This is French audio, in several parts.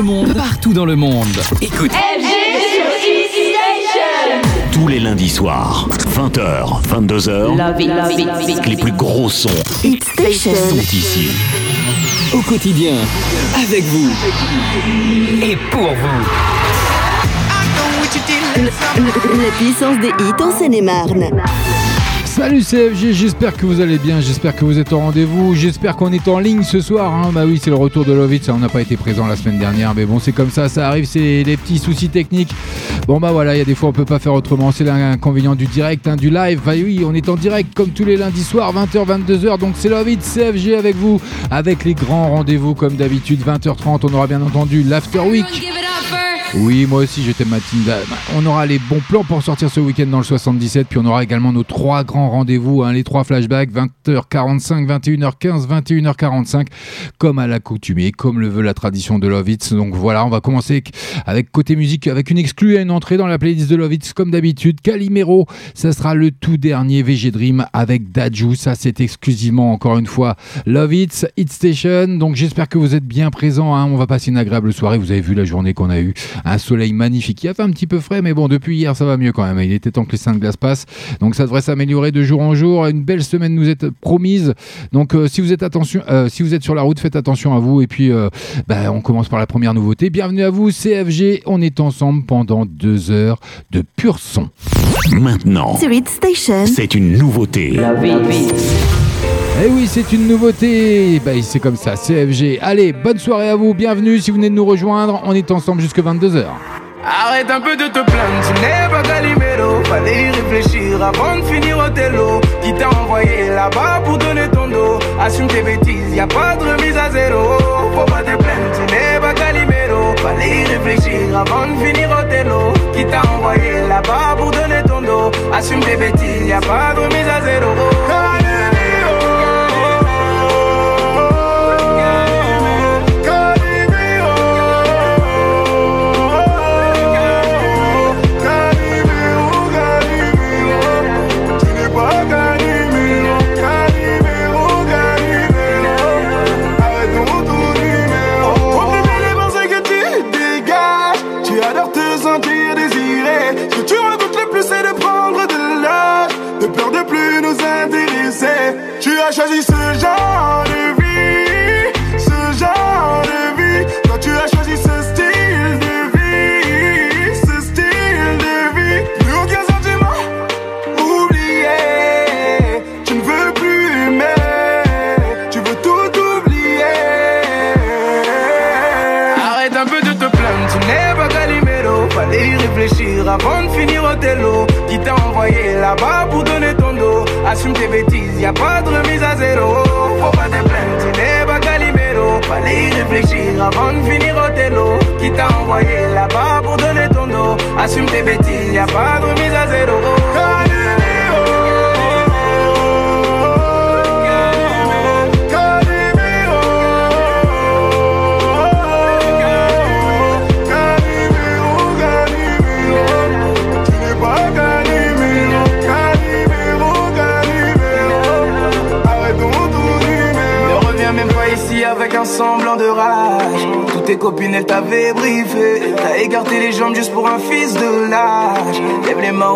Station. Dans le monde, partout dans le monde. Écoute. Tous les lundis soirs, 20h, 22h, les plus gros sons sont ici. Au quotidien, avec vous et pour vous. La puissance des hits en Seine-et-Marne. Salut CFG, j'espère que vous allez bien, j'espère que vous êtes au rendez-vous, j'espère qu'on est en ligne ce soir. hein. Bah oui, c'est le retour de Lovitz, on n'a pas été présent la semaine dernière, mais bon, c'est comme ça, ça arrive, c'est les petits soucis techniques. Bon bah voilà, il y a des fois on peut pas faire autrement, c'est l'inconvénient du direct, hein, du live. Bah oui, on est en direct comme tous les lundis soirs, 20h, 22h, donc c'est Lovitz CFG avec vous, avec les grands rendez-vous comme d'habitude, 20h30, on aura bien entendu l'After Week. Oui, moi aussi, je t'aime Mathilda. On aura les bons plans pour sortir ce week-end dans le 77, puis on aura également nos trois grands rendez-vous, hein, les trois flashbacks, 20h45, 21h15, 21h45, comme à l'accoutumée, comme le veut la tradition de Lovitz. Donc voilà, on va commencer avec côté musique, avec une exclue et une entrée dans la playlist de Lovitz, comme d'habitude. Calimero, ça sera le tout dernier VG Dream avec Daju. Ça, c'est exclusivement, encore une fois, Lovitz, Hit Station. Donc j'espère que vous êtes bien présents. hein. On va passer une agréable soirée. Vous avez vu la journée qu'on a eue. Un soleil magnifique. Il a fait un petit peu frais, mais bon, depuis hier, ça va mieux quand même. Il était temps que les seins de glace passent. Donc ça devrait s'améliorer de jour en jour. Une belle semaine nous est promise. Donc euh, si vous êtes attention, euh, si vous êtes sur la route, faites attention à vous. Et puis, euh, bah, on commence par la première nouveauté. Bienvenue à vous, CFG. On est ensemble pendant deux heures de pur son. Maintenant, c'est une nouveauté. Eh oui, c'est une nouveauté. Bah, c'est comme ça, CFG. Allez, bonne soirée à vous. Bienvenue si vous venez de nous rejoindre. On est ensemble jusque 22h. Arrête un peu de te plaindre, tu n'es pas Calimero Fallait y réfléchir avant de finir au télo Qui t'a envoyé là-bas pour donner ton dos? Assume tes bêtises, y a pas de remise à zéro Faut pas te plaindre, tu n'es pas Calimero Fallait y réfléchir avant de finir au télo Qui t'a envoyé là-bas pour donner ton dos? Assume tes bêtises, y a pas de remise à zéro Assume tes bêtises, y a pas de remise à zéro. Faut pas te plaindre, tu n'es pas Calimero Fallait y réfléchir avant de finir au télo. Qui t'a envoyé là-bas pour donner ton dos? Assume tes bêtises, y a pas de remise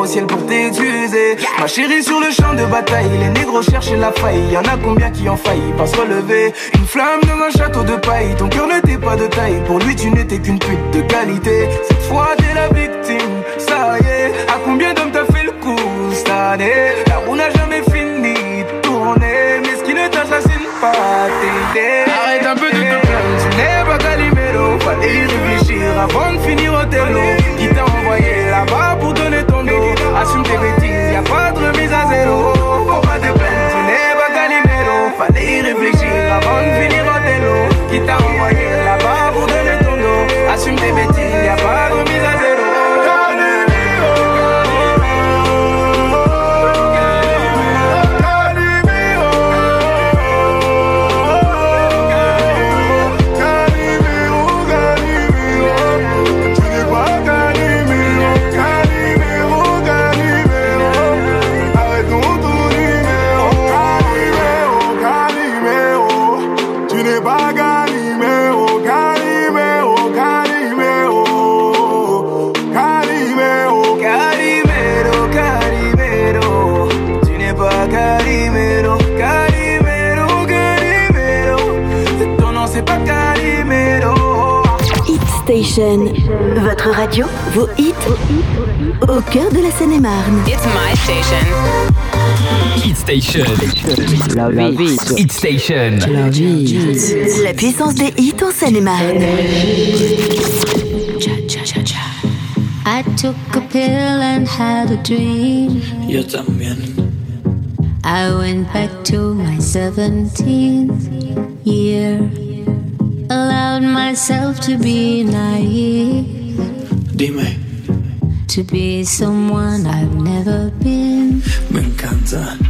au ciel pour t'excuser. Ma chérie sur le champ de bataille Les négros cherchent la faille. Y'en a combien qui ont failli pas se relever Une flamme dans un château de paille. Ton cœur n'était pas de taille. Pour lui tu n'étais qu'une pute de qualité. Cette fois t'es la victime. Ça y est. À combien d'hommes t'as fait le coup cette année? La roue n'a jamais fini de tourner. Mais ce qui ne t'assassine pas t'aider Arrête un peu de te plaindre. Tu n'es pas Calimero. Fallait y réfléchir avant de finir au télo Qui t'a envoyé là-bas? Assume tes bêtises, y a pas de remise à zéro. Faut pas te plaindre Tu n'es pas Calimero. Fallait y réfléchir avant de finir au télo. Qui t'a envoyé là-bas pour donner ton dos Assume tes bêtises, y a pas de Station. Votre radio, vos hits, au cœur de la Seine-et-Marne. It's my station. Hit Station. La vie. Hit Station. La vie. La puissance des hits en Seine-et-Marne. I took a pill and had a dream. Yo también. I went back to my 17th year. Allowed myself to be naive. Dime, To be someone I've never been. me encanta.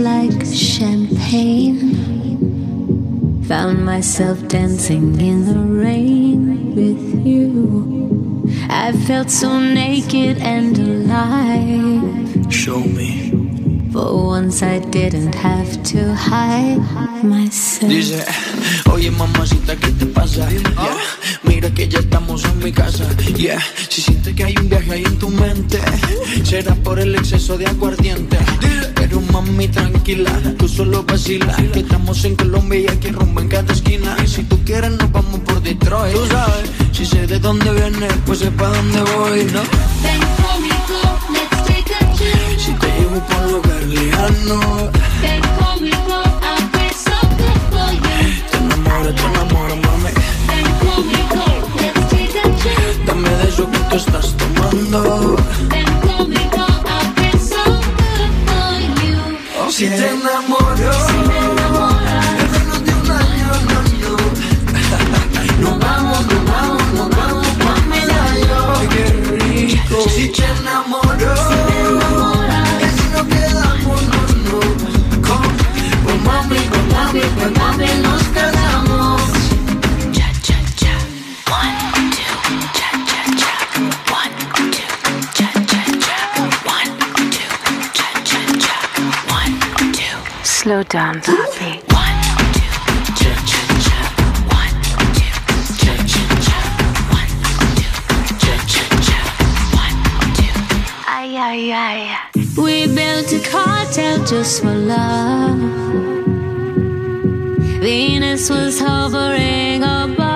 Like champagne. Found myself dancing in the rain with you. I felt so naked and alive. Show me. For once I didn't have to hide myself. Dice, oye mamacita, ¿qué te pasa? Yeah, Mira que ya estamos en mi casa. Yeah, si sientes que hay un viaje ahí en tu mente, será por el exceso de aguardiente. Mami, tranquila, tú solo vacila. Que estamos en Colombia y aquí rumbo en cada esquina. Y si tú quieres, nos vamos por Detroit. Tú sabes, si sé de dónde viene, pues sé pa' dónde voy, ¿no? Ven conmigo, let's take a trip. Si te llevo por un lugar lejano, Ven conmigo, I'll be so good for you. te enamoro, te enamoro, mami. Ven conmigo, let's take a trip. Dame de eso que tú estás tomando. Ven conmigo, Si te enamoro, Me enamora, en menos de un año, no, vamos, nos vamos, nos vamos. Si te enamoro, si nos quedamos, no, no. Con- mami, pues mami, pues mami, nos. Two. Ay, ay, ay. We built a cartel just for love. Venus was hovering above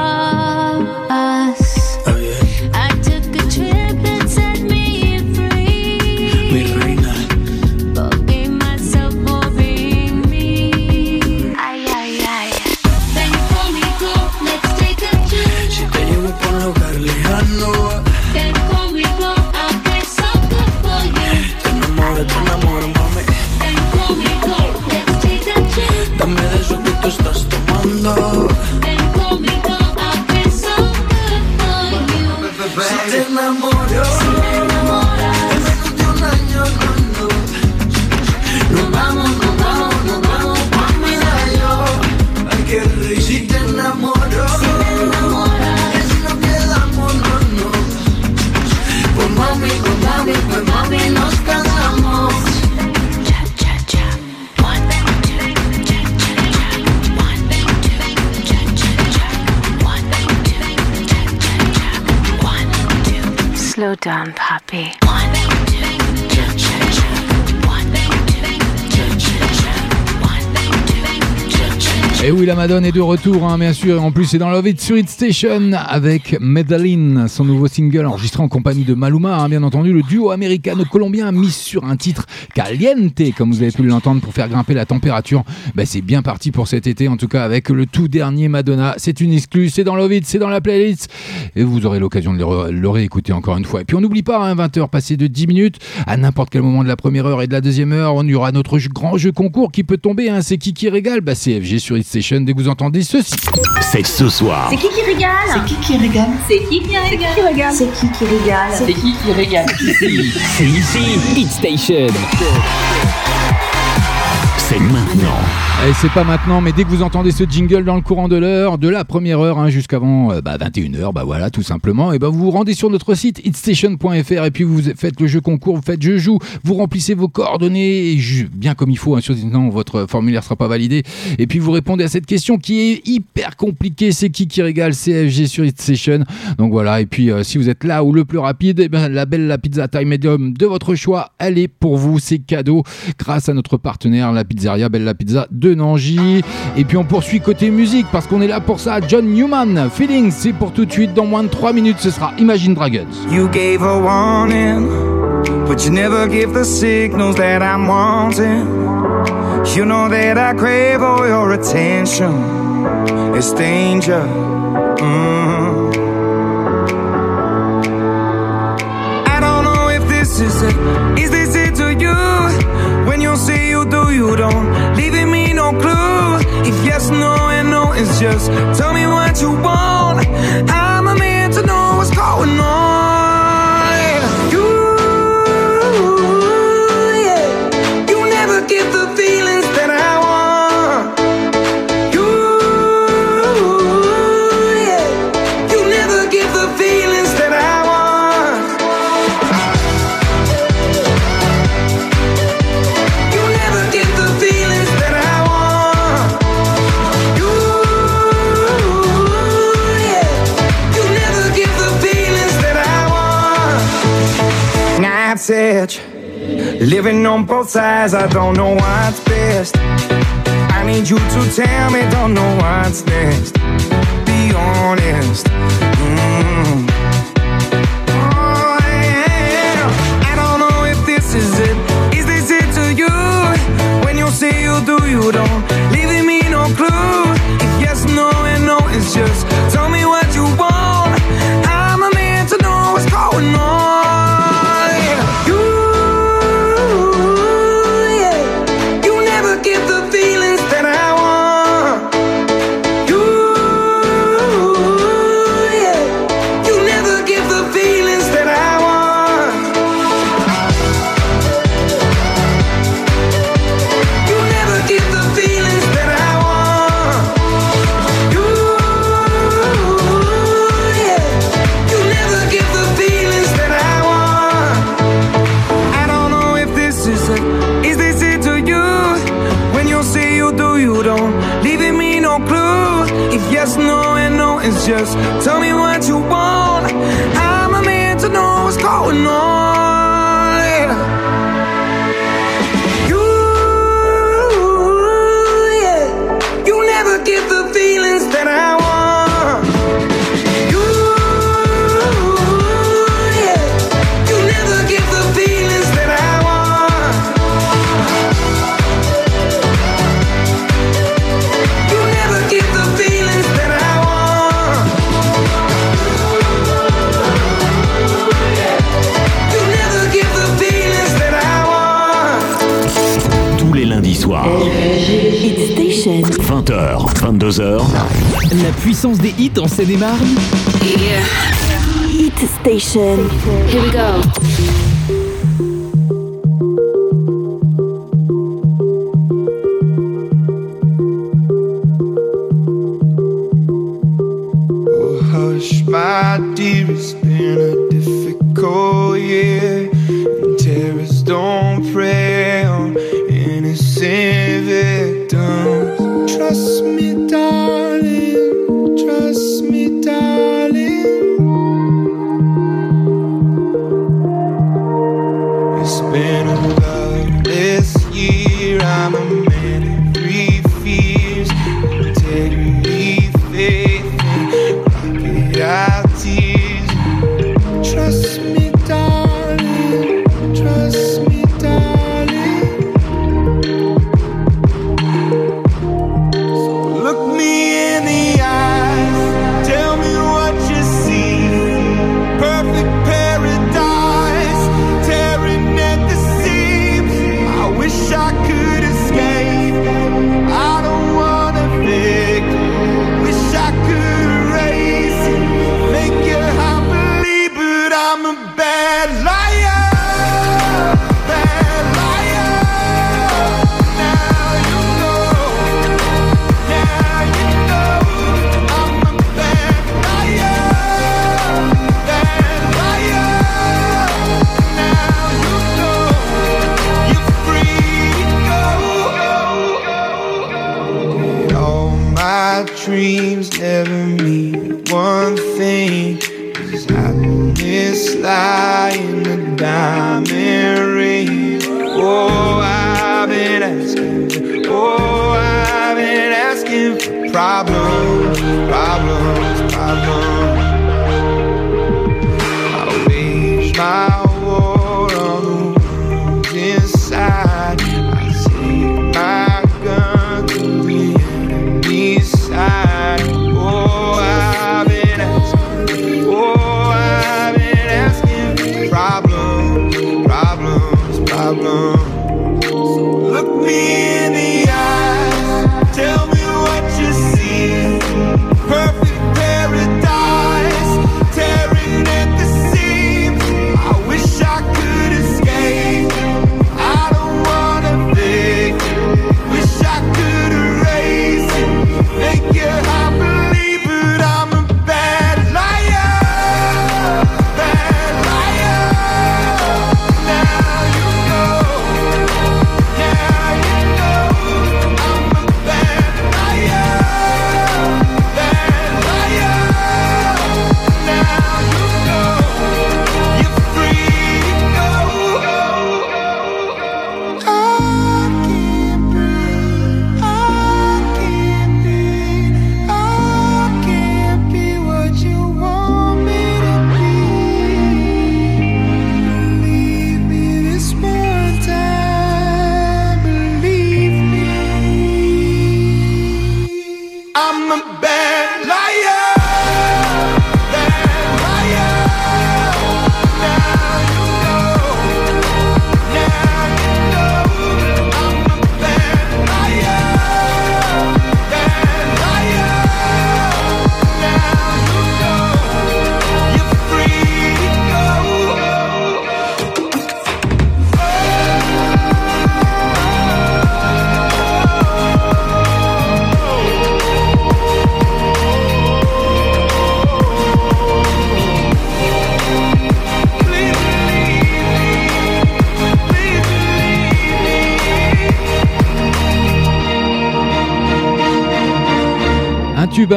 Et oui, la Madone est de retour, hein, bien sûr. En plus, c'est dans Love It sur It Station avec Medellin, son nouveau single enregistré en compagnie de Maluma, hein, bien entendu. Le duo américano-colombien mis sur un titre caliente, comme vous avez pu l'entendre, pour faire grimper la température. Ben, c'est bien parti pour cet été, en tout cas, avec le tout dernier Madonna. C'est une exclue, c'est dans Love It, c'est dans la playlist. Et vous aurez l'occasion de le, réécouter encore une fois. Et puis, on n'oublie pas, hein, 20h passées de 10 minutes. À n'importe quel moment de la première heure et de la deuxième heure, on y aura notre grand jeu concours qui peut tomber. Hein, c'est qui qui régale? Bah, CFG sur It Station dès que vous entendez ceci. C'est ce soir. C'est qui qui régale? C'est qui qui régale? C'est qui qui régale? C'est qui qui régale? C'est qui qui régale? Ici, c'est ici. Hit Station. C'est maintenant. Et c'est pas maintenant, mais dès que vous entendez ce jingle dans le courant de l'heure, de la première heure hein, jusqu'avant euh, bah, 21h, bah voilà, tout simplement, et bah vous vous rendez sur notre site hitstation.fr et puis vous faites le jeu concours, vous faites je joue, vous remplissez vos coordonnées bien comme il faut, hein, sinon votre formulaire sera pas validé. Et puis vous répondez à cette question qui est hyper compliquée, c'est qui qui régale CFG sur Hitstation. Donc voilà, et puis euh, si vous êtes là ou le plus rapide, eh ben, la belle la pizza taille medium de votre choix, elle est pour vous, c'est cadeau grâce à notre partenaire, la pizzeria Bella Pizza de Nangy. Et puis on poursuit côté musique parce qu'on est là pour ça. John Newman, Feelings, c'est pour tout de suite. Dans moins de 3 minutes, ce sera Imagine Dragons. You gave a warning, but you never give the signals that I'm wanting. You know that I crave all your attention. It's danger. Mm. I don't know if this is it. Is this it to you? When you say you do, you don't. Leaving no, and no, it's just tell me what you want. I'm a man to know what's going on. Night's edge, living on both sides. I don't know what's best. I need you to tell me, don't know what's next. Be honest. Mm. Oh, yeah. I don't know if this is it. Is this it to you? When you say you do, you don't. 22h, La puissance des hits en Seine-et-Marne. Hit Station. Here we go.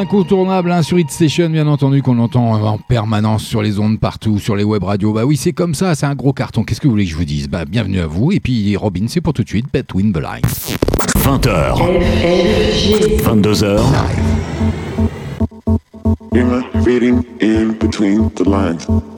incontournable hein, sur Hit Station, bien entendu, qu'on entend en permanence sur les ondes partout, sur les web radios. Bah oui, c'est comme ça, c'est un gros carton. Qu'est-ce que vous voulez que je vous dise? Bah bienvenue à vous. Et puis Robin, c'est pour tout de suite, Between the Lines. 20h. 22h. In between the lines.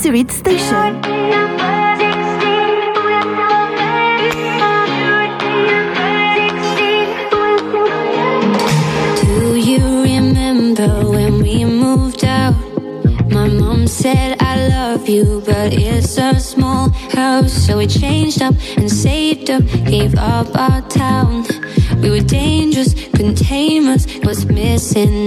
Surit Station. Do you remember when we moved out? My mom said I love you, but it's a small house. So we changed up and saved up, gave up our town. We were dangerous, couldn't tame us, was missing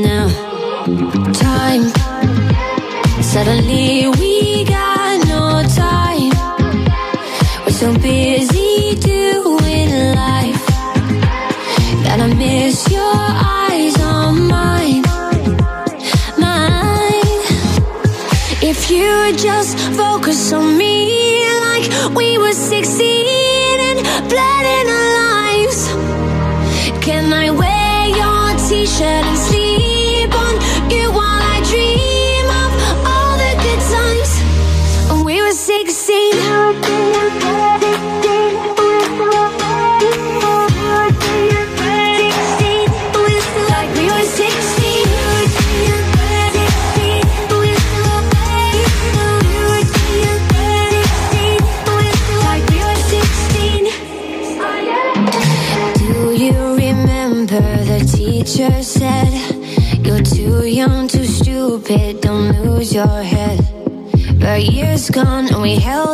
gone and we held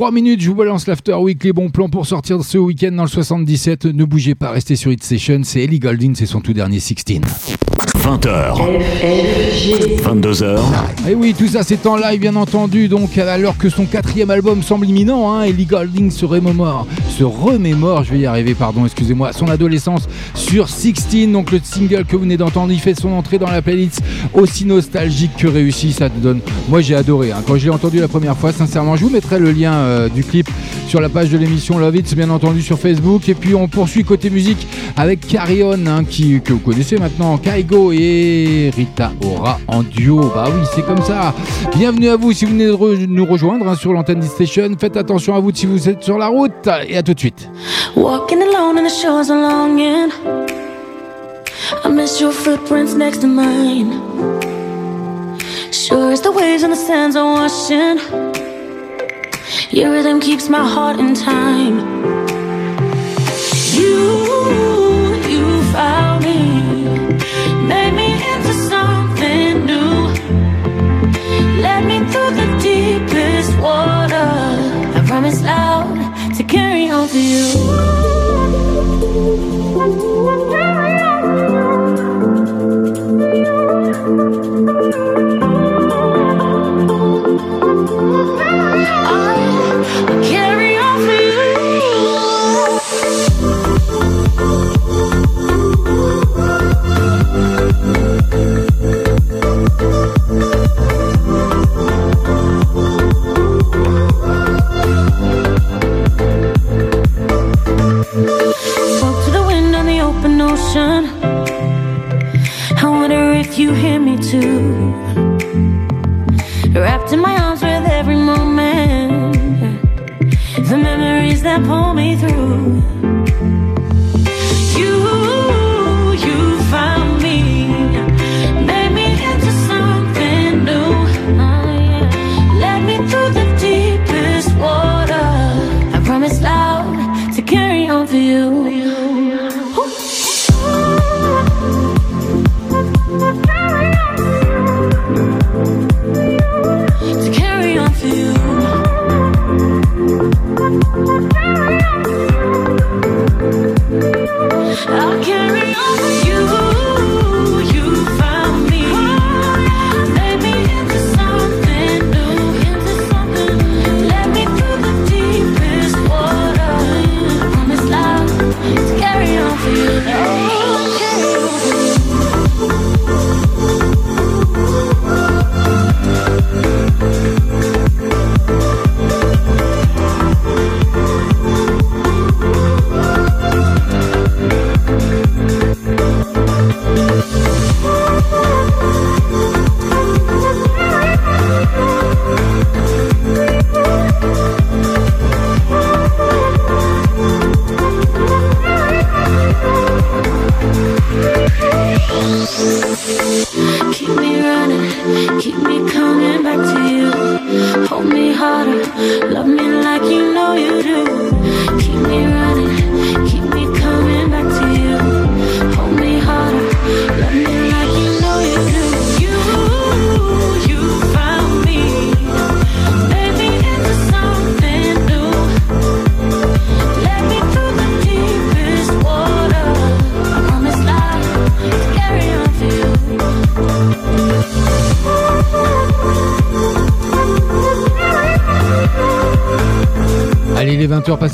3 minutes. Je vous balance l'After Week, les bons plans pour sortir ce week-end dans le 77. Ne bougez pas, restez sur Hit Session. C'est Ellie Goulding, c'est son tout dernier 16. 20h. 22h. Et oui, tout ça c'est en live bien entendu, donc alors que son quatrième album semble imminent, hein, Ellie Goulding se remémore, se remémore, je vais y arriver, pardon, excusez-moi, son adolescence sur 16, donc le single que vous venez d'entendre, il fait son entrée dans la playlist aussi nostalgique que réussi, ça te donne, moi j'ai adoré, hein. quand je l'ai entendu la première fois, sincèrement, je vous mettrai le lien euh, du clip sur la page de l'émission Love It, bien entendu sur Facebook, et puis on poursuit côté musique avec Carrion, hein, qui, que vous connaissez maintenant, Kaigo et Rita Ora en duo. Bah oui, c'est comme ça. Bienvenue à vous si vous venez de re- nous rejoindre hein, sur l'antenne Station. Faites attention à vous si vous êtes sur la route. Et à tout de suite. Walking alone in the shores longing. I miss your footprints next to mine. Sure as the waves and the sands are washing. Your rhythm keeps my heart in time. You, you found water. I promise loud to carry on for you.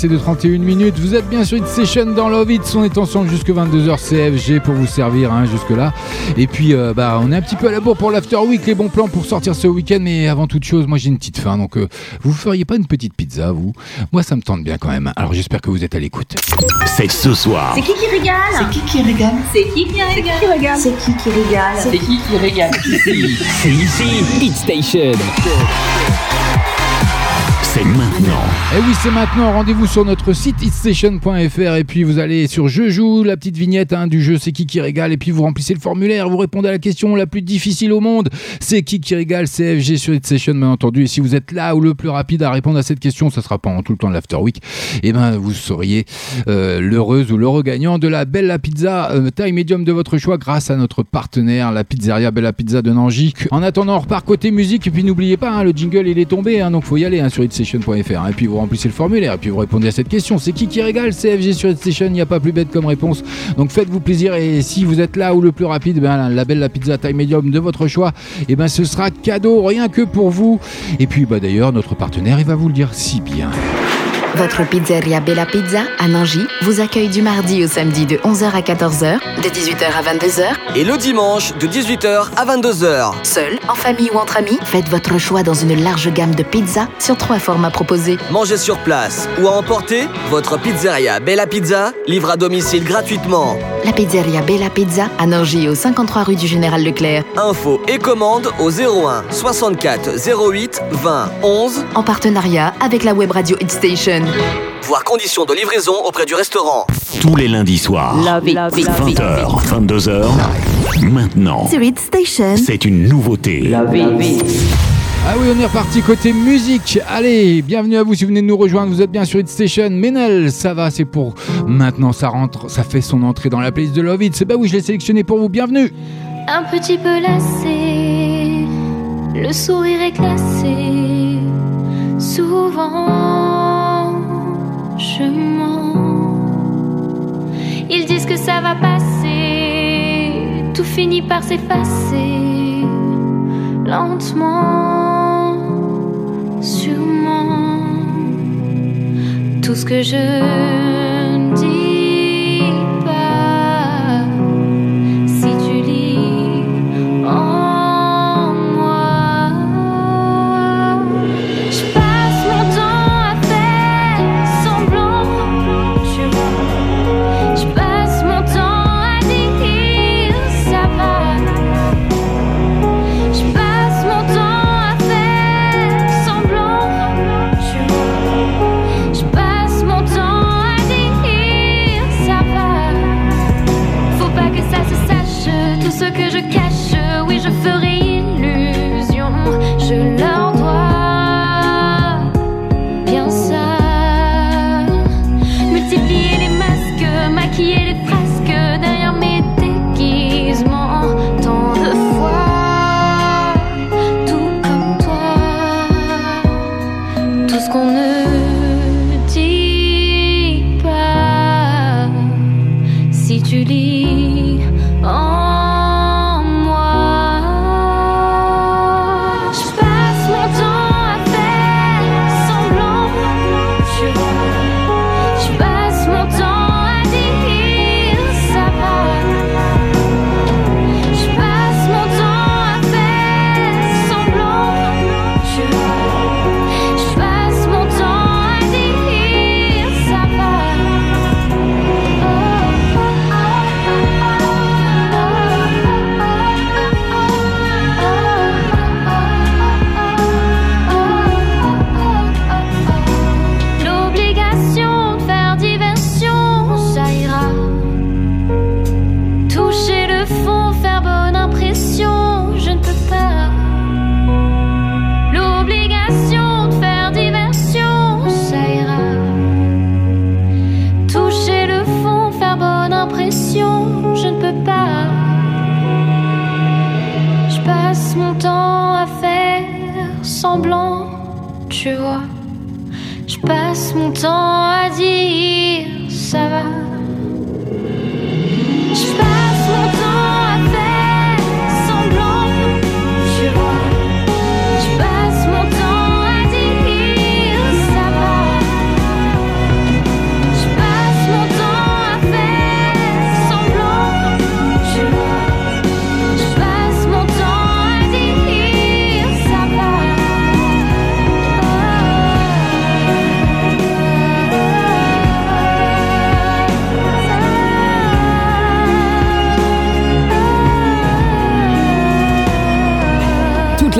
Les 20h passées de 31 minutes. Vous êtes bien sur Hit Session dans Love It. On est ensemble jusque 22h CFG pour vous servir hein, jusque-là. Et puis, euh, bah, on est un petit peu à la bourre pour l'After Week. Les bons plans pour sortir ce week-end. Mais avant toute chose, moi j'ai une petite faim. Donc, euh, vous feriez pas une petite pizza, vous? Moi, ça me tente bien quand même. Alors, j'espère que vous êtes à l'écoute. C'est ce soir. C'est qui qui régale? C'est qui qui régale? C'est qui qui régale? C'est qui qui régale? C'est qui qui régale? Ici, c'est ici. Hit Station. C'est maintenant. Et oui, c'est maintenant. Rendez-vous sur notre site hitstation.fr et puis vous allez sur Je joue, la petite vignette hein, du jeu C'est qui qui régale et puis vous remplissez le formulaire, vous répondez à la question la plus difficile au monde. C'est qui qui régale CFG sur Hitstation, bien entendu. Et si vous êtes là ou le plus rapide à répondre à cette question, ça sera pendant tout le temps de l'After Week, et ben vous seriez euh, l'heureuse ou l'heureux gagnant de la Bella Pizza euh, taille médium de votre choix grâce à notre partenaire, la pizzeria Bella Pizza de Nangy. En attendant, on repart côté musique et puis n'oubliez pas, hein, le jingle il est tombé, hein, donc faut y aller sur hitstation.fr. Et puis vous remplissez le formulaire et puis vous répondez à cette question. C'est qui qui régale CFG sur Hitstation Il n'y a pas plus bête comme réponse. Donc faites-vous plaisir et si vous êtes là ou le plus rapide, ben, la Bella Pizza taille médium de votre choix, et ben ce sera cadeau rien que pour vous. Et puis bah d'ailleurs notre partenaire il va vous le dire si bien. Votre pizzeria Bella Pizza à Nangy vous accueille du mardi au samedi de 11h à 14h, de 18h à 22h. Et le dimanche de 18h à 22h. Seul, en famille ou entre amis, faites votre choix dans une large gamme de pizzas sur trois formats proposés. Mangez sur place ou à emporter, votre pizzeria Bella Pizza livre à domicile gratuitement. La pizzeria Bella Pizza à Nangy au 53 rue du Général Leclerc. Info et commande au 01 64 08 20 11 En partenariat avec la web radio Hit Station. Voir conditions de livraison auprès du restaurant. Tous les lundis soirs. Love it, love it, love it. 20h, 22h. Maintenant, Station. c'est une nouveauté. Ah oui, on est reparti côté musique. Allez, bienvenue à vous si vous venez de nous rejoindre. Vous êtes bien sur Hit Station. Ménel, ça va, c'est pour maintenant. Ça rentre, ça fait son entrée dans la playlist de Love It. C'est bah oui, je l'ai sélectionné pour vous. Bienvenue. Un petit peu lassé, le sourire est glacé. Souvent, je mens. Ils disent que ça va passer, tout finit par s'effacer. Lentement, sûrement. Tout ce que je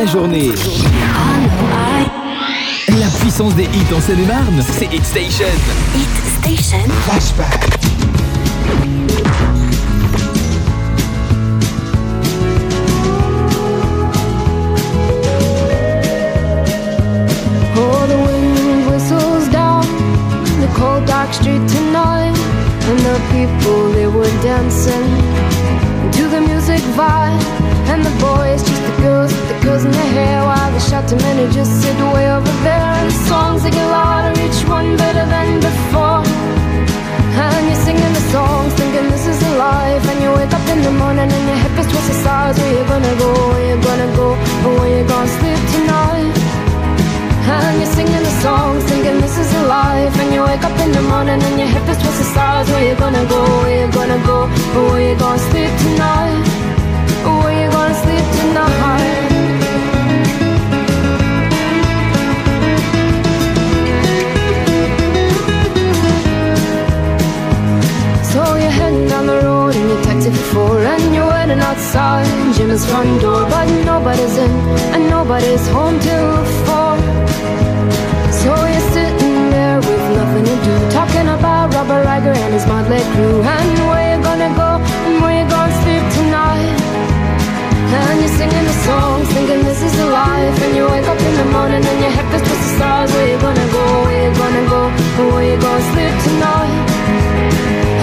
la journée. La puissance des hits en Seine-et-Marne, c'est Hit Station. Hit Station. Flashback. Oh, the wind whistles down the cold dark street tonight, and the people they were dancing to the music vibe, and the boys just the girls with the girls in their hair, while the men who just sit way over there, and the songs they get louder, each one better than before. And you're singing the songs, thinking this is a life. And you wake up in the morning and your hip is twisted sides. Where you gonna go? Where you gonna go? Or where you gonna sleep tonight? And you're singing the songs, thinking this is a life. And you wake up in the morning and your hip is twisted sides. Where you gonna go? Where you gonna go? Or where you gonna sleep tonight? Front door But nobody's in and nobody's home till four. So you're sitting there with nothing to do Talking about Robert Riger and his motley crew And where and you're singing the songs, thinking this is the life. And you wake up in the morning and your head feels twisted stars. Where you gonna go, where you gonna go, where you gonna sleep tonight?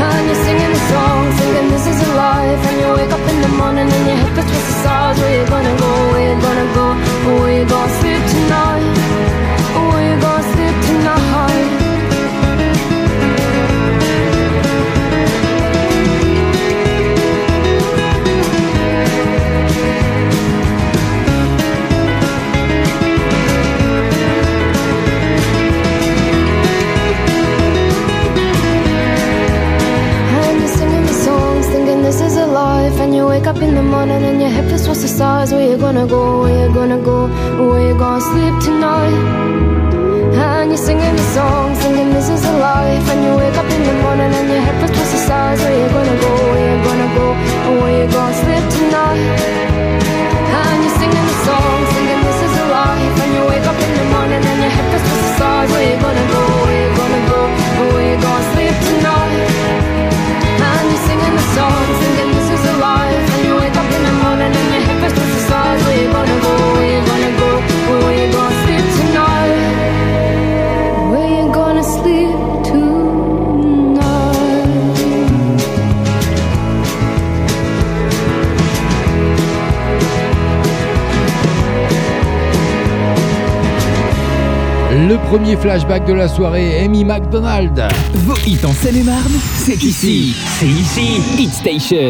And you're singing the song, thinking this is a life. And you wake up in the morning and your head feels twisted stars. Where you gonna go, where you gonna go? Where you gonna sleep tonight this is a life. And you wake up in the morning and your head feels twisted stars. Where you gonna go? Where you gonna go? Where you gonna sleep tonight? And you're singing the songs, thinking this is a life. And you wake up in the morning and your head feels twisted stars. Where you gonna go? Where you gonna go? Where you gonna sleep tonight? And you're singing the songs, thinking this is a life. And you wake up in the morning and your head feels twisted stars. Where you gonna go? Premier flashback de la soirée, Amy McDonald. Vos hits en Seine-et-Marne, c'est ici. C'est ici. Hit Station.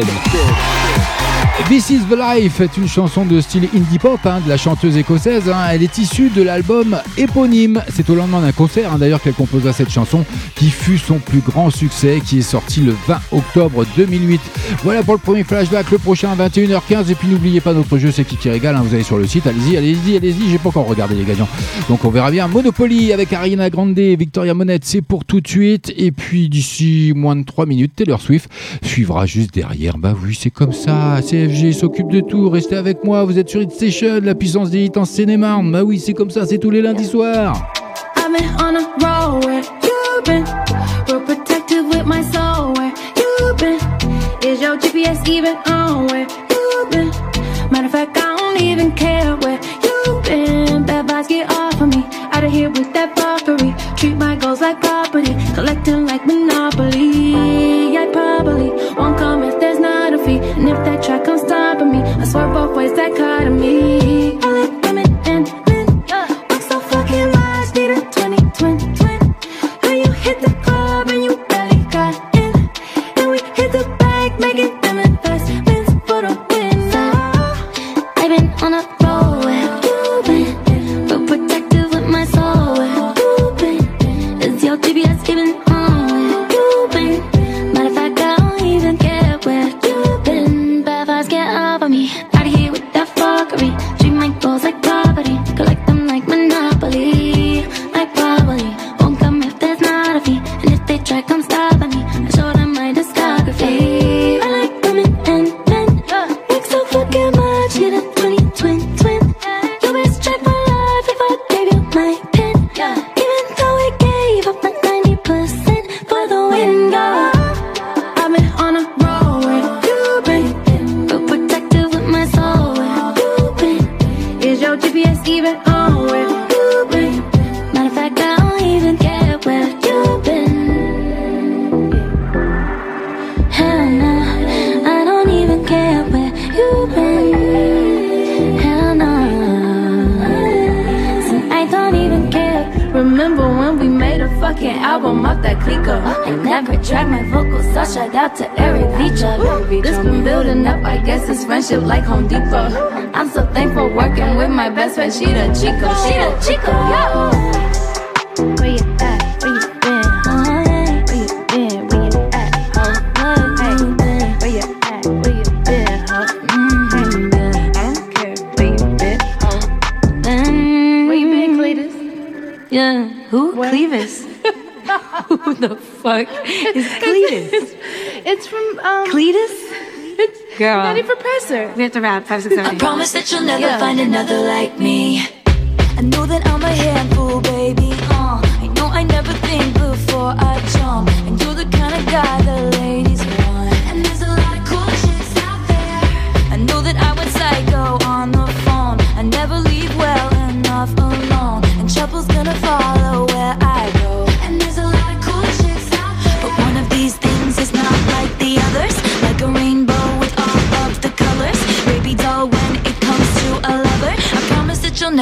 This is the Life est une chanson de style indie pop hein, de la chanteuse écossaise. hein. Elle est issue de l'album éponyme. C'est au lendemain d'un concert hein, d'ailleurs qu'elle composa cette chanson qui fut son plus grand succès qui est sorti le 20 octobre 2008. Voilà pour le premier flashback. Le prochain à 21h15. Et puis n'oubliez pas notre jeu, c'est qui qui régale. hein. Vous allez sur le site. Allez-y, allez-y, allez-y. J'ai pas encore regardé les gagnants. Donc on verra bien. Monopoly avec Ariana Grande et Victoria Monette. C'est pour tout de suite. Et puis d'ici moins de 3 minutes, Taylor Swift suivra juste derrière. Bah oui, c'est comme ça. CFG s'occupe de tout. Restez avec moi. Vous êtes sur Hit Station, la puissance des hits en Seine-et-Marne. Bah oui, c'est comme ça. C'est tous les lundis soirs. Fuck is Cletus? It's from um, Cletus? It's Girl. Nutty Professor. We have to rap five, six, seven. I promise that you'll never Yeah. find another like me. I know that I'm a handful, baby. Uh, I know I never think before I jump. And you're the kind of guy the ladies want. And there's a lot of cool chicks out there. I know that I went psycho on the phone. I never leave well enough alone. And trouble's gonna follow where I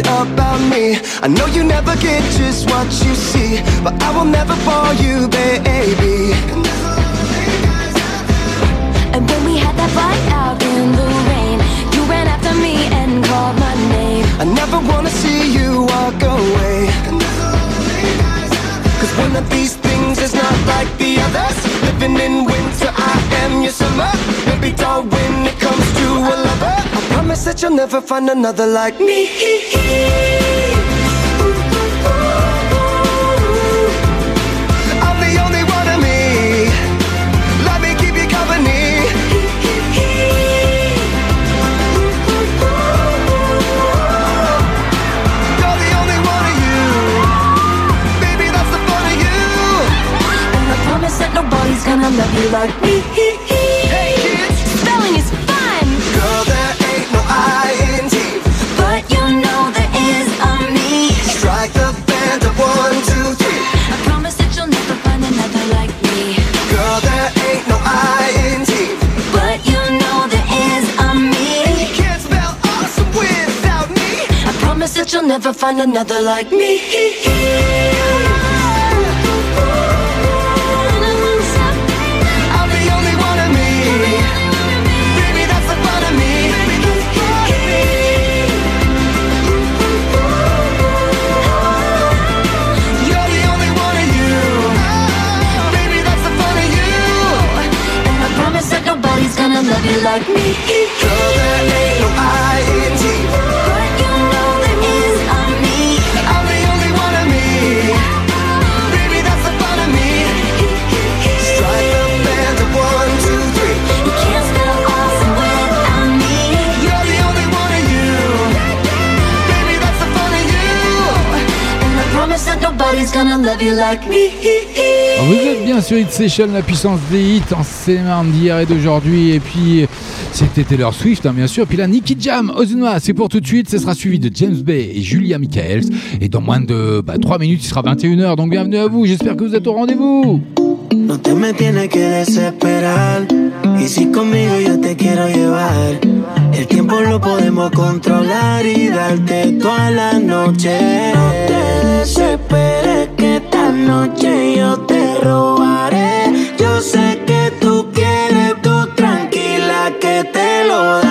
it about me. I know you never get just what you see, but I will never fall you, baby. And when we had that fight out in the rain, you ran after me and called my name. I never wanna see you walk away. Cause one of these things is not like the others. Living in winter, I am your summer. Baby doll, when it comes to a lover, I promise that you'll never find another like me. gonna love you like me. Hey kids, Spelling is fun, girl, there ain't no I in T. but you know there is a me. Strike the band of one, two, three. I promise that you'll never find another like me. Girl, there ain't no I in T. But you know there is a me. You can't spell awesome without me. I promise that you'll never find another like me. You like me. Girl, there ain't no I in T. But you know there is a me. I'm the only one of me. Baby, that's the fun of me. Strike the band of one, two, three. You can't spell awesome me. You're the only one of you. Baby, that's the fun of you. And I promise that nobody's gonna love you like me. Vous êtes bien sur Hit Session, la puissance des hits en Seine-Marne d'hier et d'aujourd'hui. Et puis, c'était Taylor Swift, hein, bien sûr. Puis là, Nicky Jam, Ozuna, c'est pour tout de suite. Ce sera suivi de James Bay et Julia Michaels. Et dans moins de bah, 3 minutes, il sera 21h. Donc, bienvenue à vous. J'espère que vous êtes au rendez-vous. Robaré. Yo sé que tú quieres, tú tranquila que te lo daré.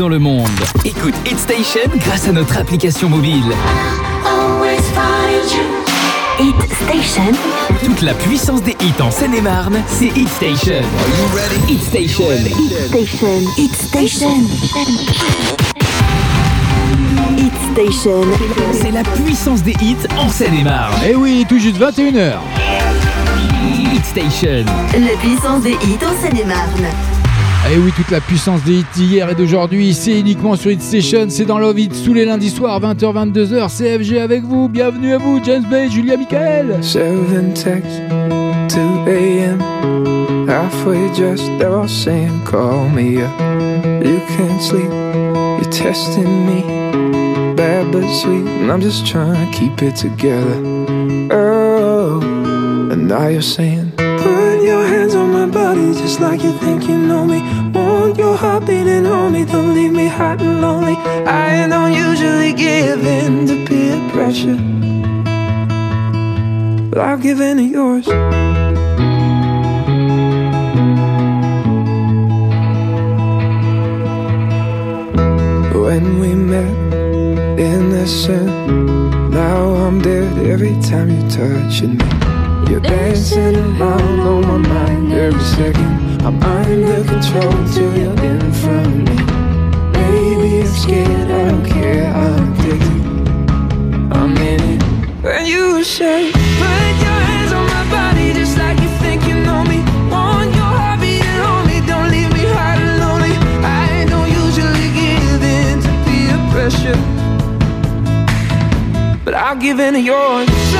Dans le monde. Écoute Hit Station grâce à notre application mobile. Hit Station. Toute la puissance des hits en Seine-et-Marne, c'est Hit Station. Hit Station. Station. Hit Station. Hit Station. C'est la puissance des hits en Seine-et-Marne. Et oui, tout juste 21h. Hit Station. La puissance des hits en Seine-et-Marne. Et oui, toute la puissance des hits d'hier et d'aujourd'hui, c'est uniquement sur Hit Station, c'est dans Love It, tous les lundis soirs, 20h-22h, CFG avec vous, bienvenue à vous, James Bay, Julia Michael. Seven texts, 2 a.m. Halfway dressed, they're all saying, Call me up. You can't sleep, you're testing me. Bad but sweet, and I'm just trying to keep it together. Oh, and now you're saying, body just like you think you know me. Want your heart beating on me, don't leave me hot and lonely. I don't usually give in to peer pressure, but I've given to yours. When we met in the sun, now I'm dead every time you touch me. You're dancing around on my mind every second. I'm under control till you're in front of me. Baby, I'm scared, I don't care, I'm addicted. I'm in it. When you say, Put your hands on my body just like you think you know me. Want your heart beating on me, don't leave me hot and lonely. I don't usually give in to peer pressure, but I'll give in to yours.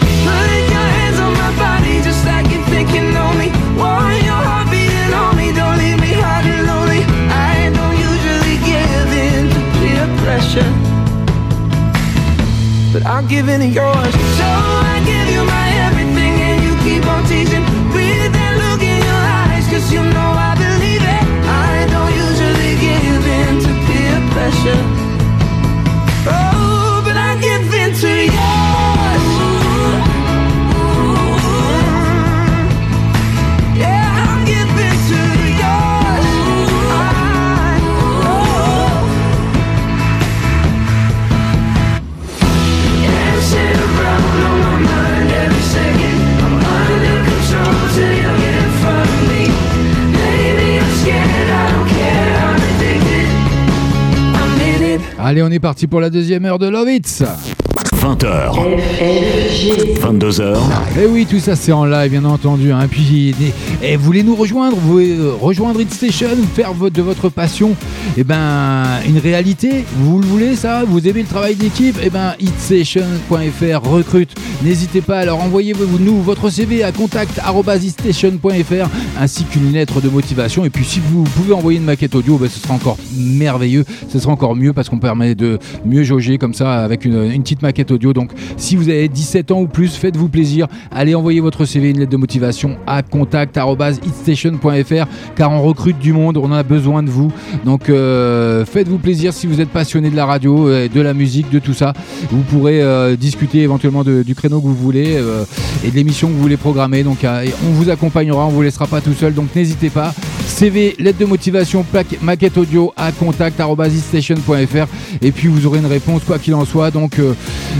but I'll give in to yours. Allez, on est parti pour la deuxième heure de Love It. 20h, 22h, Et oui, tout ça c'est en live, bien entendu. Hein. Puis, et, et voulez nous rejoindre, vous voulez euh, rejoindre Hit Station, faire votre- de votre passion, eh ben une réalité. Vous le voulez ça? Vous aimez le travail d'équipe? Eh ben hitstation.fr recrute. N'hésitez pas. Alors envoyez-vous nous votre CV à contact@hitstation.fr ainsi qu'une lettre de motivation. Et puis si vous pouvez envoyer une maquette audio, ben, ce sera encore merveilleux. Ce sera encore mieux parce qu'on permet de mieux jauger comme ça avec une, une petite maquette Donc si vous avez 17 ans ou plus, faites-vous plaisir. Allez envoyer votre CV, une lettre de motivation à contact@hitstation.fr car on recrute du monde, on a besoin de vous. Donc euh, faites-vous plaisir si vous êtes passionné de la radio, euh, de la musique, de tout ça. Vous pourrez euh, discuter éventuellement du créneau que vous voulez et de l'émission que vous voulez programmer. Donc on vous accompagnera, on vous laissera pas tout seul. Donc n'hésitez pas. CV, lettre de motivation, plaque, maquette audio à contact@hitstation.fr et puis vous aurez une réponse quoi qu'il en soit. Donc euh,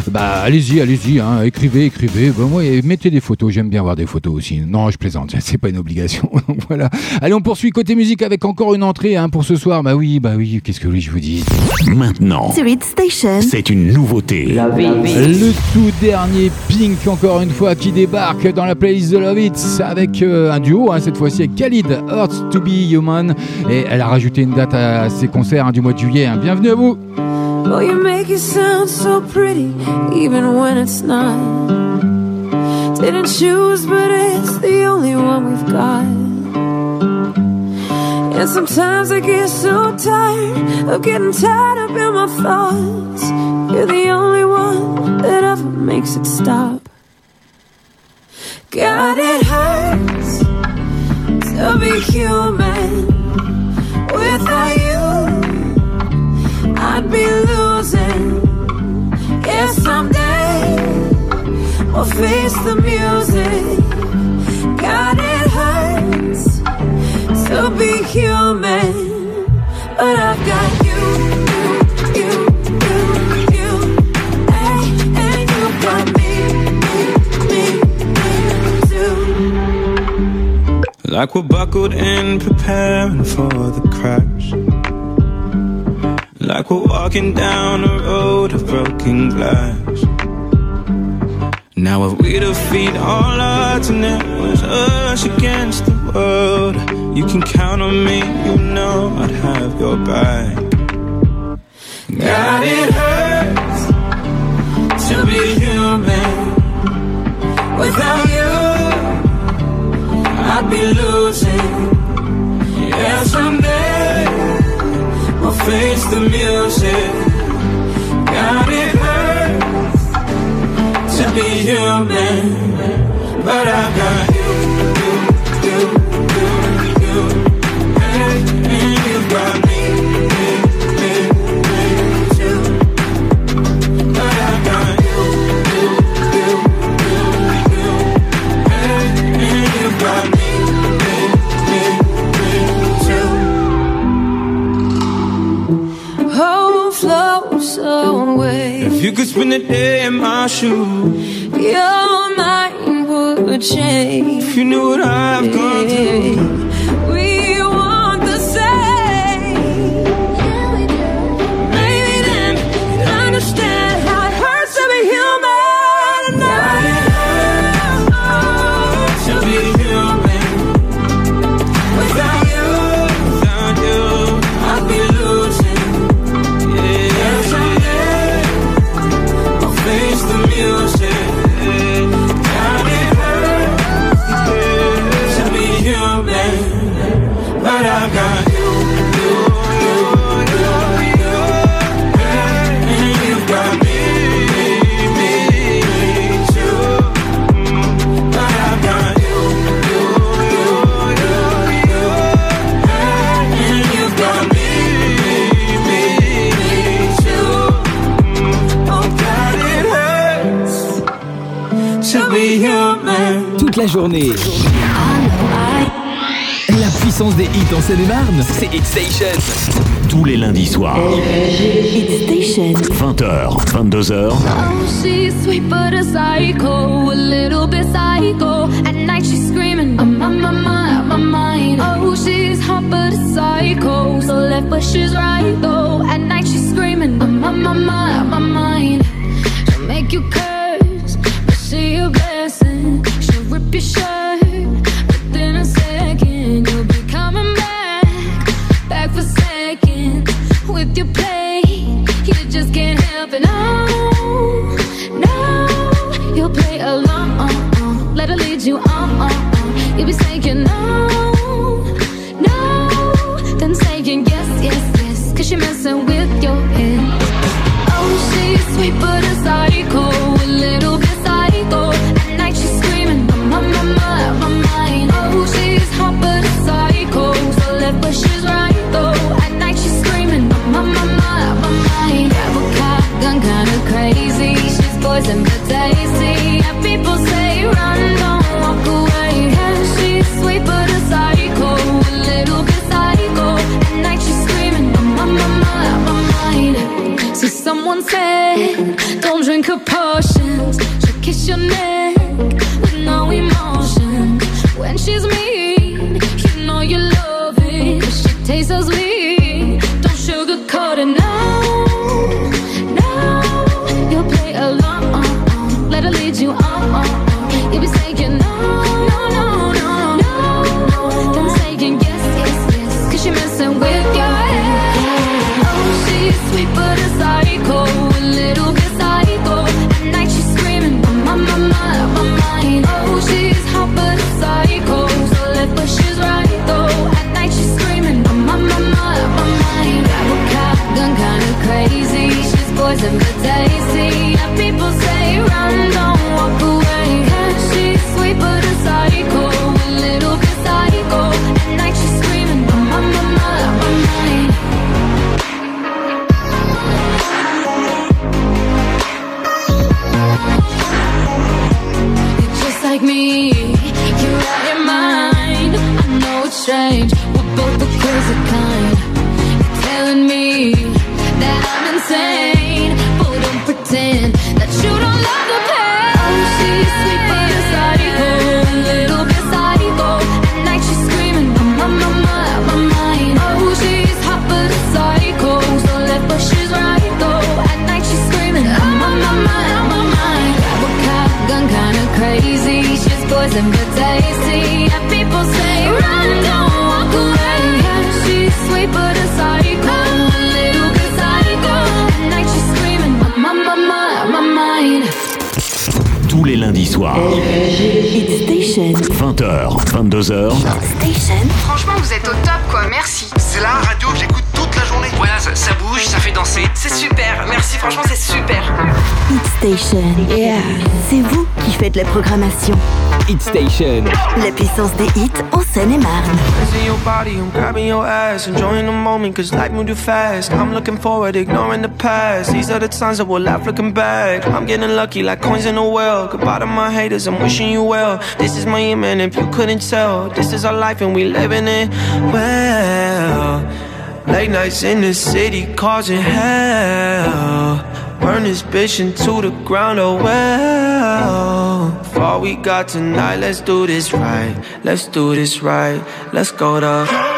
bah allez-y, allez-y, hein, écrivez, écrivez. Ben, moi, et mettez des photos. J'aime bien voir des photos aussi. Non, je plaisante. C'est pas une obligation. Donc voilà. Allez, on poursuit côté musique avec encore une entrée hein, pour ce soir. Bah oui, bah oui. Qu'est-ce que oui, je vous dis? maintenant. C'est une nouveauté. Le tout dernier Pink, encore une fois, qui débarque dans la playlist de Love It avec euh, un duo, hein, cette fois-ci avec Khalid, Hurts to be Human. Et elle a rajouté une date à ses concerts hein, du mois de juillet. hein. Bienvenue à vous. Oh, you make it sound so pretty, even when it's not. Didn't choose, but it's the only one we've got. And sometimes I get so tired of getting tied up in my thoughts. You're the only one that ever makes it stop. God, it hurts to be human without you. I'd be losing. Yeah, someday we'll face the music. God, it hurts to be human, but I've got you, you, Like we're buckled in, preparing for the crash. Like we're walking down a road of broken glass. Now if we defeat all odds and it was us against the world, you can count on me, you know I'd have your back. God, it hurts to be human. Without you, I'd be losing. Yeah, someday we'll face the music. God, it hurts to be human, but I got you, you, you could spend a day in my shoes, Your mind would change. if you knew what I've gone through. La journée. La puissance des hits en Seine-et-Marne, c'est Hit Station. Tous les lundis soirs. 20h, 22h. Oh, she's sweet but a psycho, a little bit psycho. At night she's screaming, I'm on my mind, my mind. Oh, she's hot but a psycho, so left but she's right though. At night she's screaming, I'm on my mind, my mind. She'll make make you curse, someone said, don't drink her potions. She'll kiss your neck Tous les lundis soirs. 20h, 22h. Station. Franchement, vous êtes au top, quoi. Merci. C'est la radio que j'écoute ça, bouge, ça fait danser. C'est super. Merci, franchement, c'est super. Hit Station. C'est vous qui faites la programmation. Hit Station. La puissance des hits en Seine-et-Marne. in your body, I'm grabbing your ass, enjoying the moment, cause life moved too fast. I'm looking forward, ignoring the past. These are the times that will laugh looking back. I'm getting lucky like coins in a well. Goodbye to my haters, I'm wishing you well. This is my man, if you couldn't tell. This is our life and we living it well. Late nights in the city causing hell. Burn this bitch into the ground, oh well. For all we got tonight, let's do this right. Let's do this right. Let's go to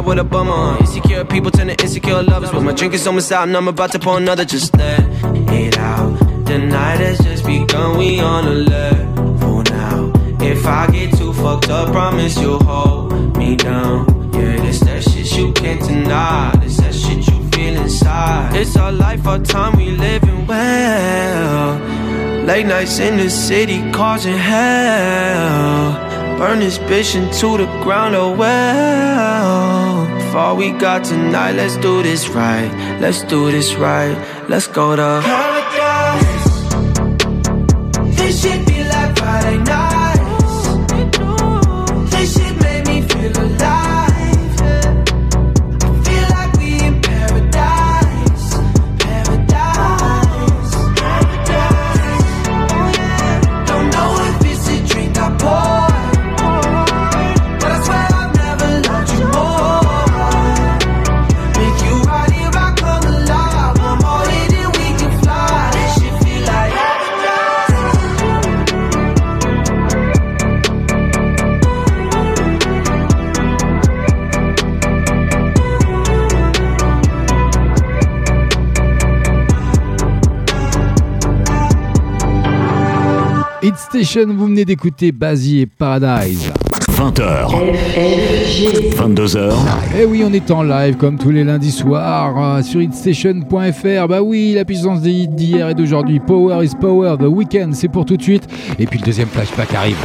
what a bummer. Insecure people turn to insecure lovers. But my drink is almost out and I'm about to pour another. Just let it out. The night has just begun, we on level now. If I get too fucked up, promise you'll hold me down. Yeah, this that shit you can't deny. This that shit you feel inside. It's our life, our time, we living well. Late nights in the city causing hell. Burn this bitch into the ground, oh well. For all we got tonight, let's do this right. Let's do this right. Let's go to paradise. Vous venez d'écouter Basie et Paradise. 20h. 22h. Eh oui, on est en live comme tous les lundis soirs euh, sur hitstation.fr. Bah oui, la puissance des hits d'hier et d'aujourd'hui. Power is power, the weekend, c'est pour tout de suite. Et puis le deuxième flashback arrive.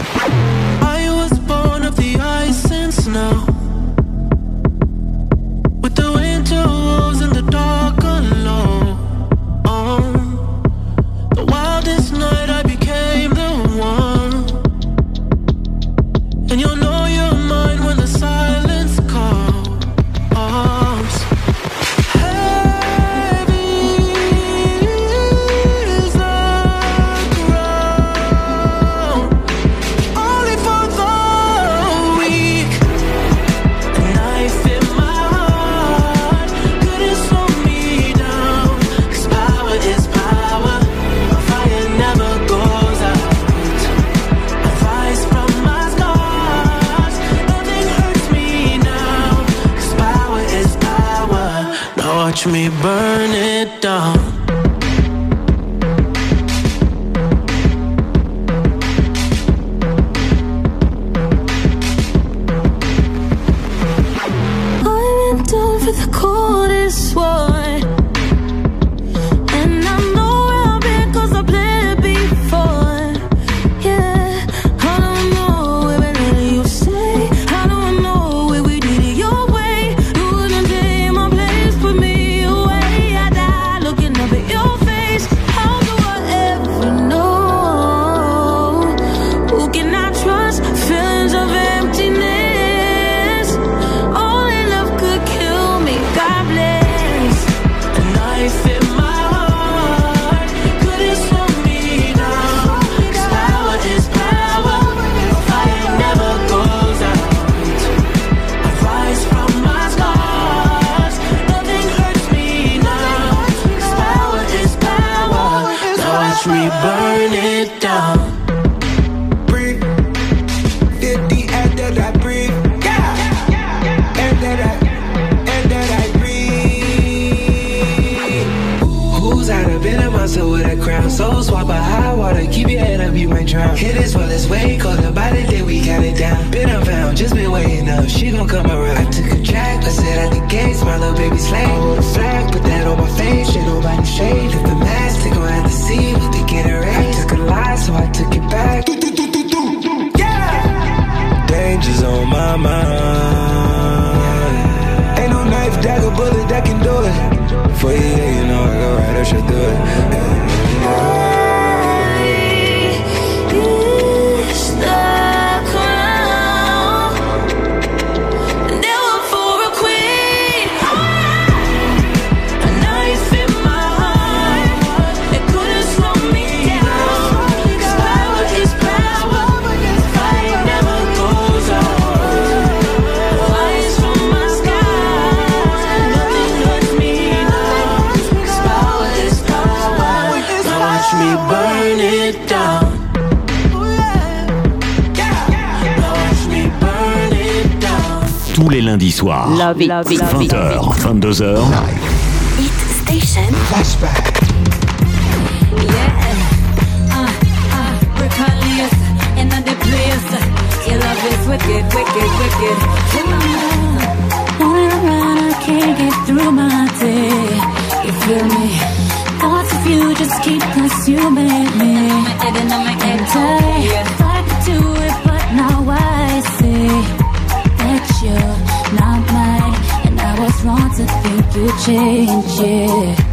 change, yeah.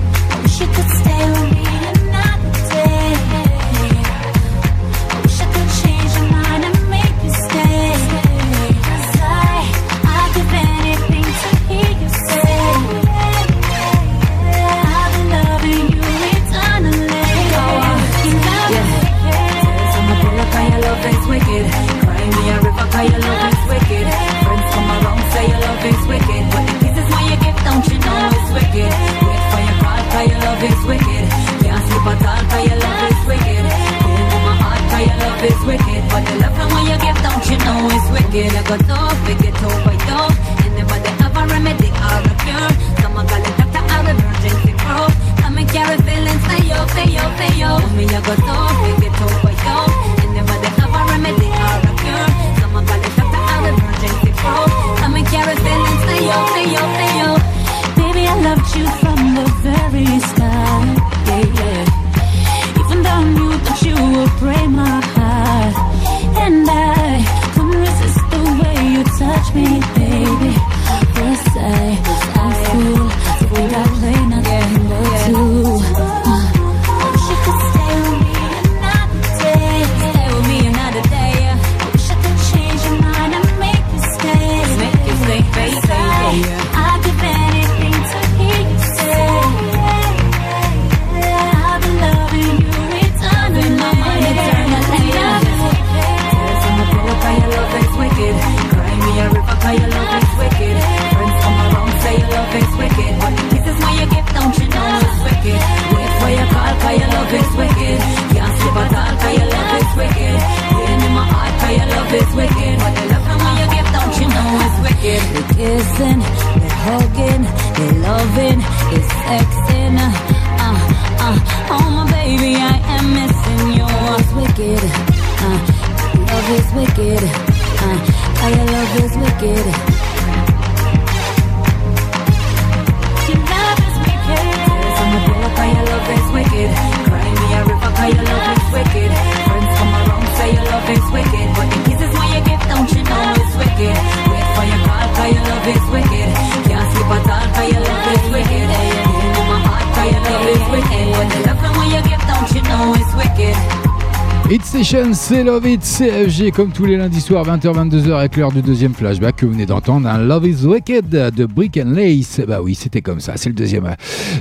c'est Love It CFG comme tous les lundis soirs 20h-22h avec l'heure du deuxième flashback que vous venez d'entendre un Love Is Wicked de Brick and Lace. Bah oui c'était comme ça c'est le deuxième euh,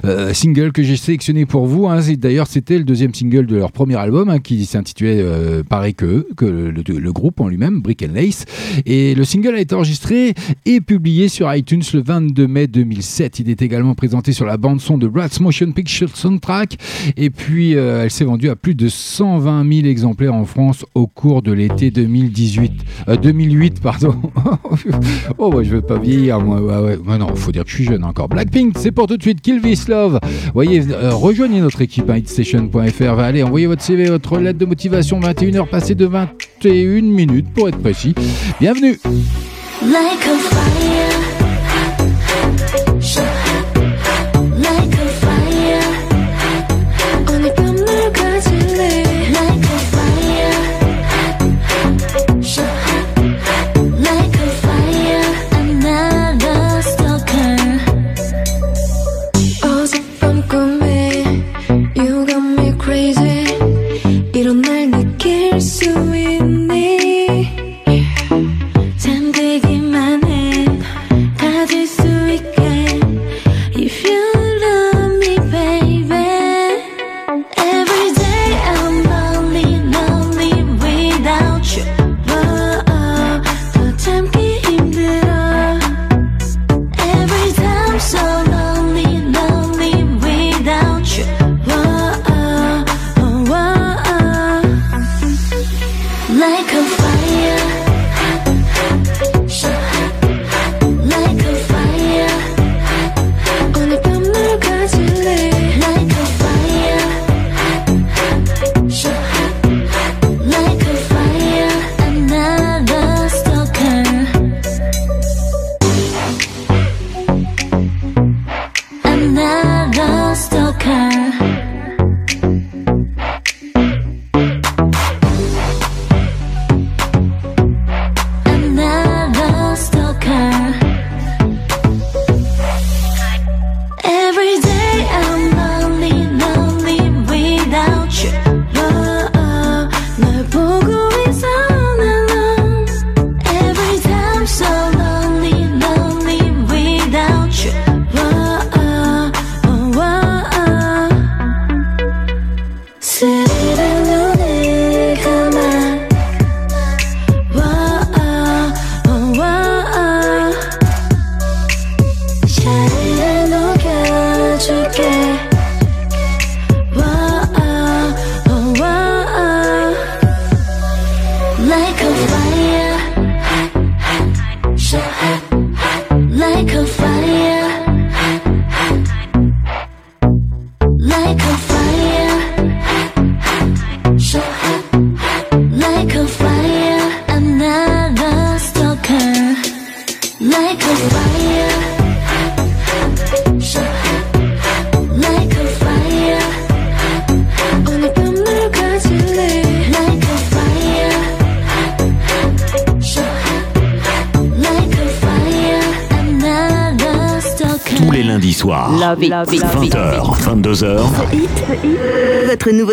euh, single que j'ai sélectionné pour vous hein. d'ailleurs c'était le deuxième single de leur premier album hein, qui s'intitulait euh, pareil que que le, groupe en lui-même Brick and Lace. Et le single a été enregistré et publié sur iTunes le 22 mai 2007 il est également présenté sur la bande son de Brad's Motion Picture Soundtrack. Et puis elle s'est vendue à plus de 120 000 exemplaires en France au cours de l'été 2018. 2008, euh, pardon. oh, moi, je veux pas vieillir. Moi, ouais, ouais. Non, faut dire que je suis jeune encore. Blackpink, c'est pour tout de suite. Kill love. Voyez, euh, rejoignez notre équipe hein, à hitstation.fr. Allez, envoyez votre CV, votre lettre de motivation. 21h passée de 21 minutes pour être précis. Bienvenue.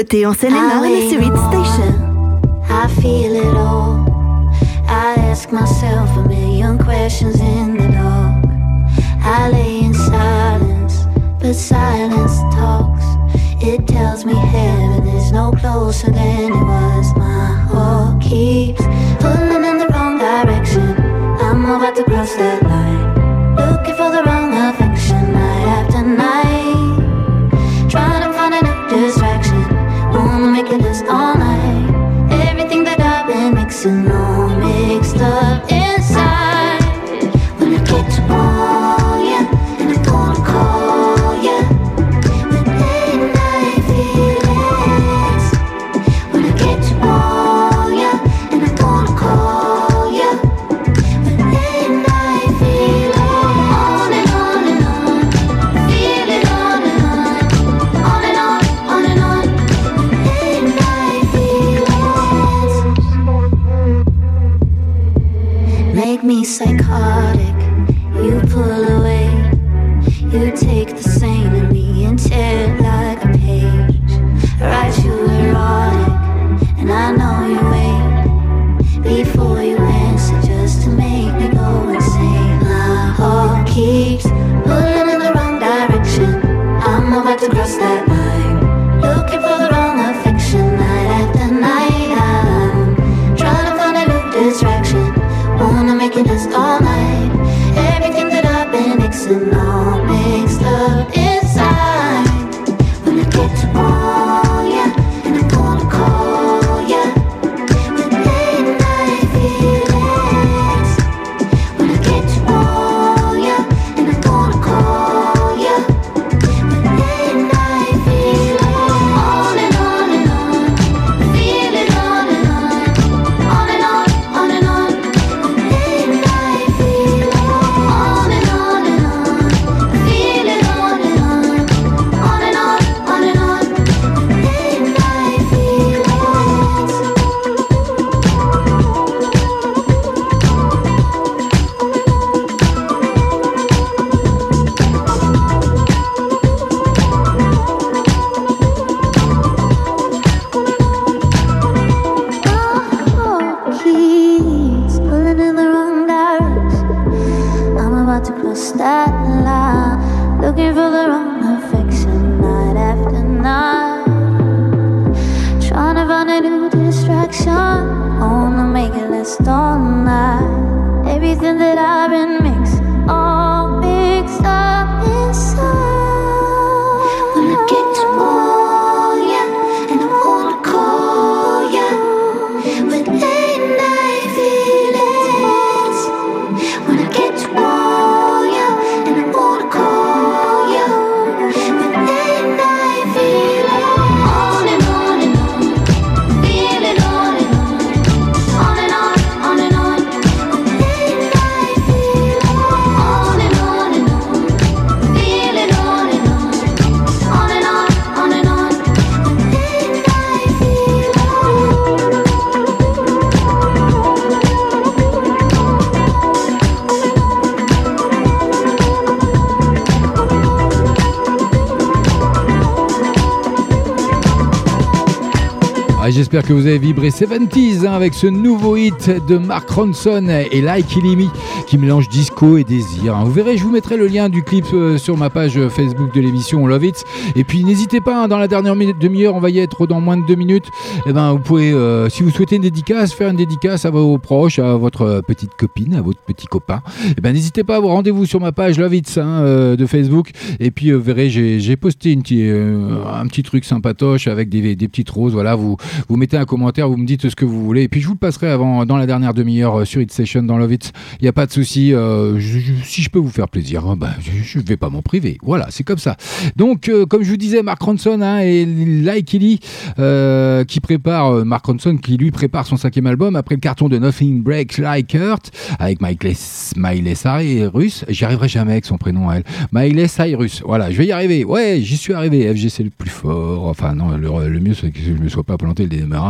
côté en enseignée. Que vous avez vibré 70s hein, avec ce nouveau hit de Mark Ronson et Like Ilimi qui mélange disco et désir. hein. Vous verrez, je vous mettrai le lien du clip euh, sur ma page euh, Facebook de l'émission On Love It. Et puis n'hésitez pas, hein, dans la dernière demi-heure, on va y être dans moins de deux minutes. Et ben, vous pouvez, euh, si vous souhaitez une dédicace, faire une dédicace à vos proches, à votre petite copine, à votre petit copain. Et ben, n'hésitez pas vous rendez-vous sur ma page Love It de Facebook. Et puis, vous verrez, j'ai posté un petit truc sympatoche avec des, des petites roses. Voilà, vous, vous mettez un commentaire, vous me dites ce que vous voulez. Et puis, je vous le passerai avant, dans la dernière demi-heure euh, sur It Session dans Love It. Il n'y a pas de souci. euh, si je peux vous faire plaisir, hein, ben, je ne vais pas m'en priver. Voilà, c'est comme ça. Donc, euh, comme je vous disais, Mark Ronson hein, et Like qui prépare, Mark Ronson qui lui prépare son cinquième album après le carton de Nothing Breaks Like Hurt avec Miley Cyrus. J'y arriverai jamais avec son prénom à elle. Miley Cyrus. Voilà, je vais y arriver. Ouais, j'y suis arrivé. FG, c'est le plus fort. Enfin, non, le, le mieux, c'est que je ne me sois pas planté le démarrage.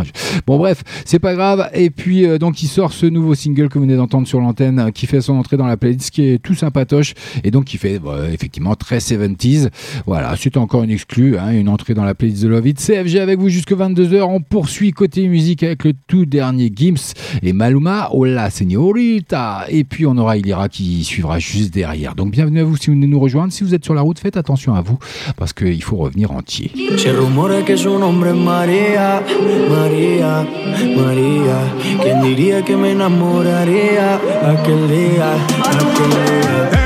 Bon, bref, c'est pas grave. Et puis, euh, donc, il sort ce nouveau single que vous venez d'entendre sur l'antenne, euh, qui fait son entrée dans la playlist, qui est tout sympatoche et donc qui fait bah, effectivement très 70s. Voilà, c'est encore une exclue, hein, une entrée dans la playlist de Love It. CFG avec vous jusque 22h. On poursuit côté musique avec le tout dernier Gims et Maluma, Hola Señorita. Et puis on aura Ilira qui suivra juste derrière. Donc bienvenue à vous si vous venez nous rejoindre. Si vous êtes sur la route, faites attention à vous parce qu'il faut revenir entier. María, María. ¿Quién diría que me enamoraría aquel día, aquel día?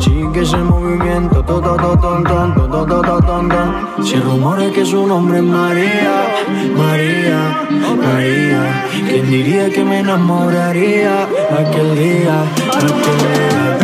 Sigue ese movimiento, to, to, to, ton, ton, to, to, to, to, ton, ton. Se rumora que su nombre es María, María, María. ¿Quién diría que me enamoraría aquel día, aquel día?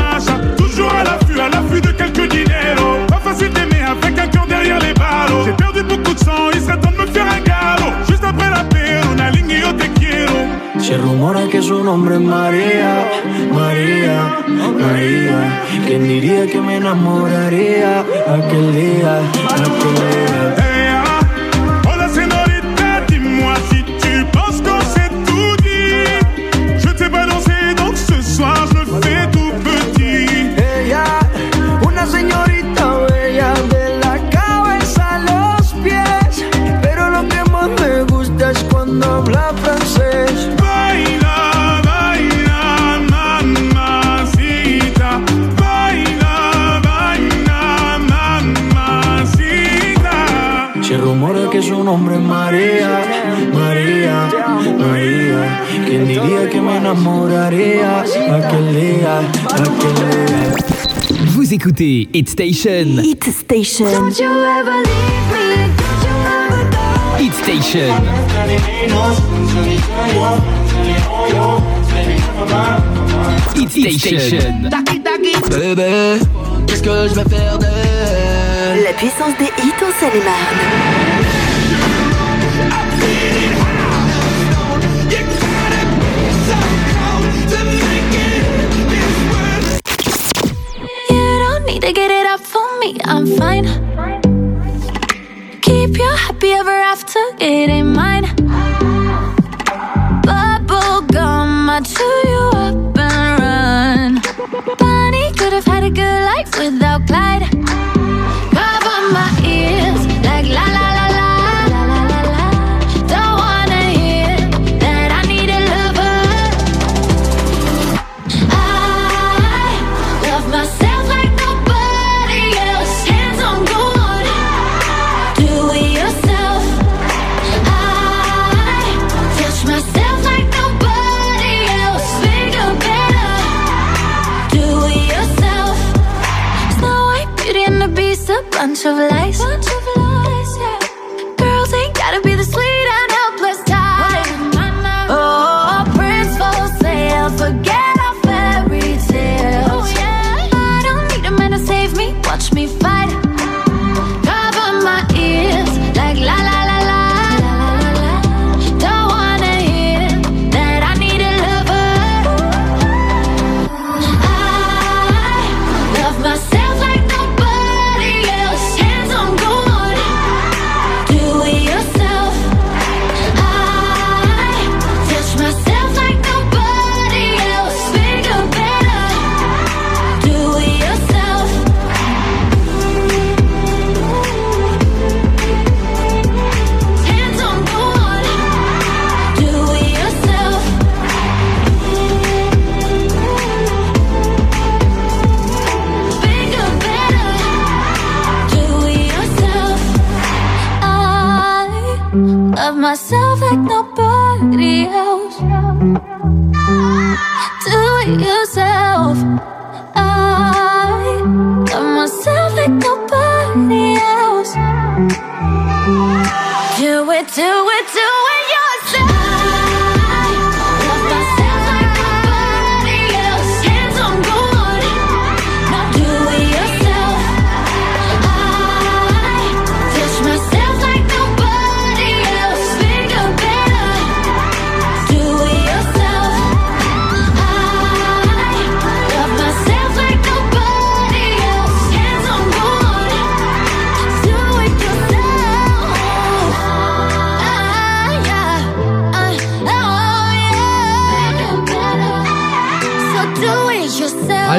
derrière les ballots. J'ai perdu beaucoup de sang, il serait temps de me faire un galop. Juste après la paix, on a ligne yo te quiero. Se rumora que su nombre es María, María, María. ¿Quién diría que me enamoraría aquel día, aquel día? Rumora que su nombre es María, María, María. ¿Quién diría que me enamoraría aquel día, aquel día? Vous écoutez Hit Station. Hit Station. Don't you ever leave me, don't you ever go. Hit Station. Hit Station. Bébé, qu'est-ce que je vais faire d'elle? La puissance des hits en Seine-et-Marne. I'm fine. Keep your happy ever after, it ain't mine.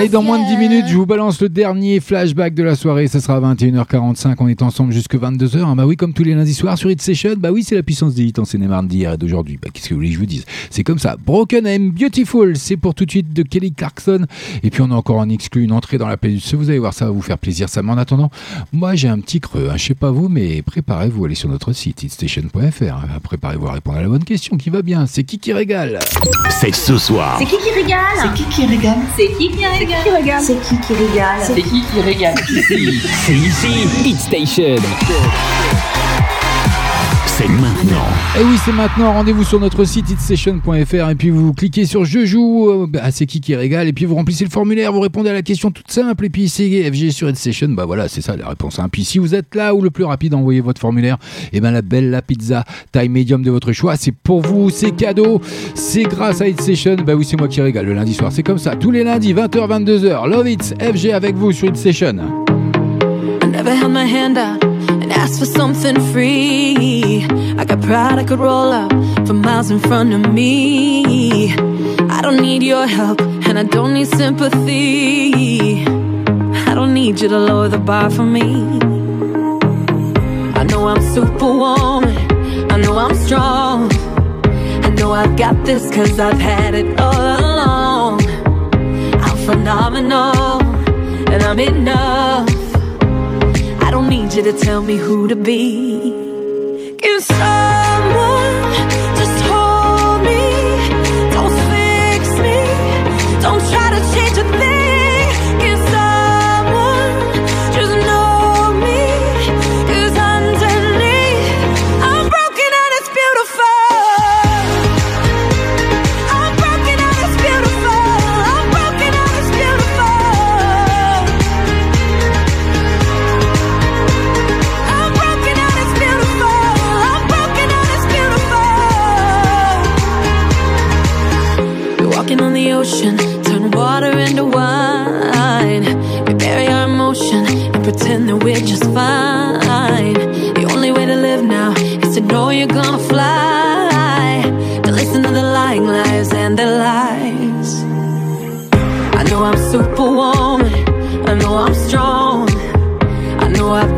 Allez, dans moins de 10 minutes, je vous balance le dernier flashback de la soirée. Ça sera à 21h45. On est ensemble jusque 22h. Ah bah oui, comme tous les lundis soirs sur Hit Session. Bah oui, c'est la puissance des hits en Seine-et-Marne d'hier et d'aujourd'hui. Bah qu'est-ce que vous voulez que je vous dise? C'est comme ça. Broken and Beautiful, c'est pour tout de suite de Kelly Clarkson. Et puis on a encore en exclu une entrée dans la playlist. Vous allez voir, ça va vous faire plaisir. Ça, mais en attendant, moi j'ai un petit creux. hein. Je sais pas vous, mais préparez-vous. Allez sur notre site hitstation.fr. hein. Préparez-vous à répondre à la bonne question qui va bien. C'est qui qui régale? C'est ce soir. C'est qui qui régale? C'est qui qui régale? C'est qui qui régale? C'est qui qui régale C'est qui qui régale Ici, c'est ici, Hit Station. C'est maintenant. Et oui, c'est maintenant. Rendez-vous sur notre site hitsession.fr et puis vous cliquez sur Je joue. euh, bah, c'est qui qui régale Et puis vous remplissez le formulaire, vous répondez à la question toute simple. Et puis c'est FG sur Hitsession. Bah voilà, c'est ça la réponse. Hein. Puis si vous êtes là ou le plus rapide, envoyez votre formulaire. Et ben la belle la pizza taille médium de votre choix, c'est pour vous, c'est cadeau. C'est grâce à Hitsession. Bah oui, c'est moi qui régale le lundi soir. C'est comme ça. Tous les lundis, 20h, 22h. Love It, FG avec vous sur Hitsession. I never held my hand out asked for something free. I got pride I could roll up for miles in front of me. I don't need your help and I don't need sympathy. I don't need you to lower the bar for me. I know I'm superwoman. I know I'm strong. I know I've got this cause I've had it all along. I'm phenomenal and I'm enough. Don't need you to tell me who to be. Can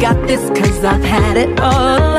got this cause I've had it all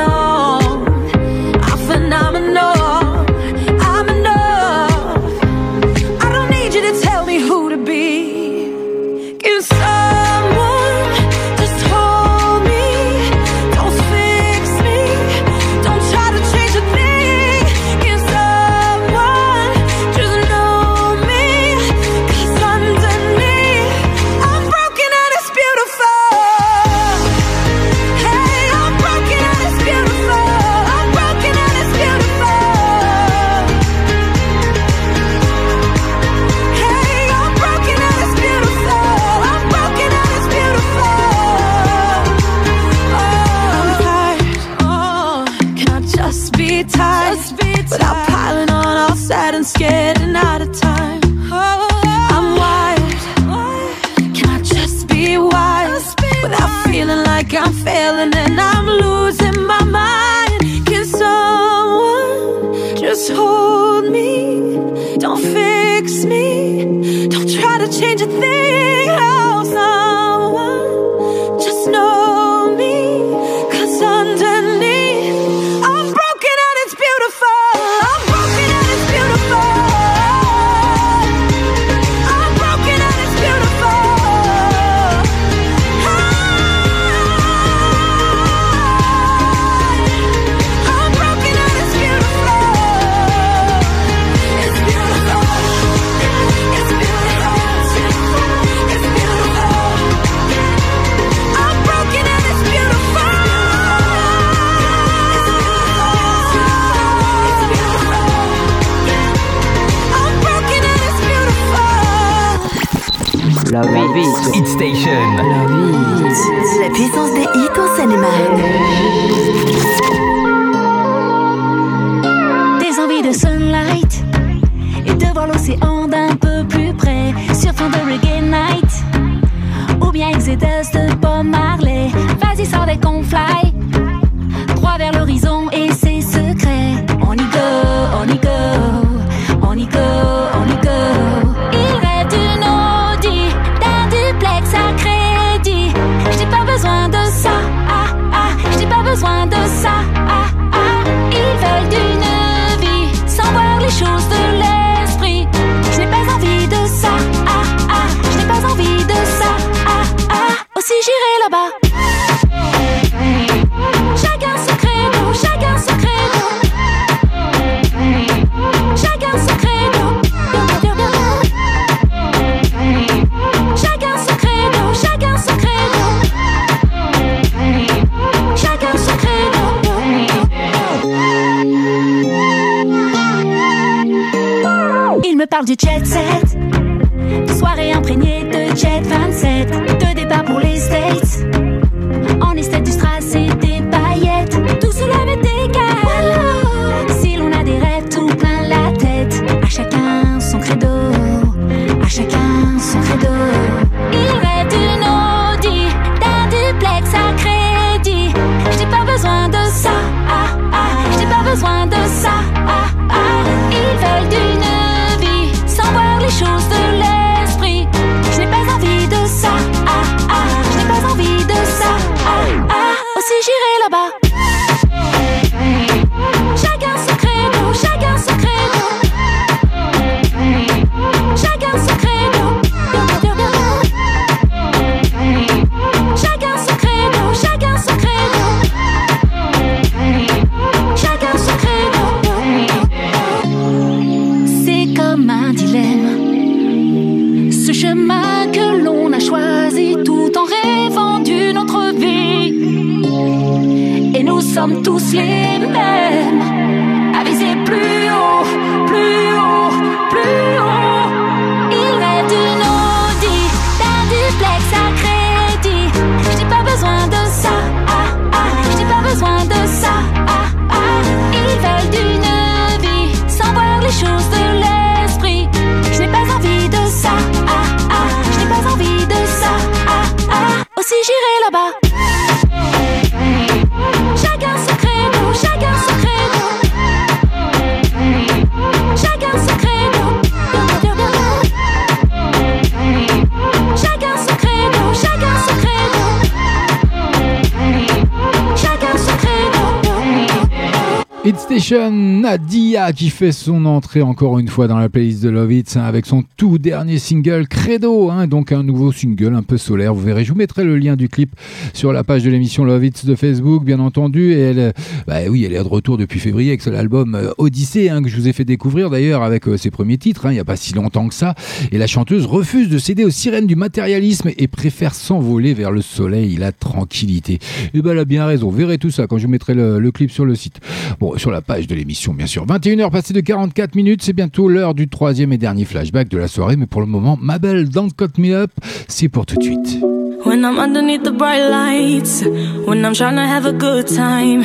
Nadia qui fait son entrée encore une fois dans la playlist de Love Hits hein, avec son tout dernier single Credo, hein, donc un nouveau single un peu solaire. Vous verrez, je vous mettrai le lien du clip sur la page de l'émission Love Hits de Facebook, bien entendu. Et elle, euh, bah oui, elle est de retour depuis février avec l'album euh, Odyssée hein, que je vous ai fait découvrir d'ailleurs avec euh, ses premiers titres. Il n'y a pas si longtemps que ça. Et la chanteuse refuse de céder aux sirènes du matérialisme et préfère s'envoler vers le soleil, la tranquillité. Et ben elle a bien raison. Vous verrez tout ça quand je mettrai le, le clip sur le site. Bon, sur la page de l'émission, bien sûr. 21h passées de 44 minutes, c'est bientôt l'heure du troisième et dernier flashback de la soirée. Mais pour le moment, ma belle Don't Cut Me Up, c'est pour tout de suite. When I'm underneath the bright lights, when I'm trying to have a good time.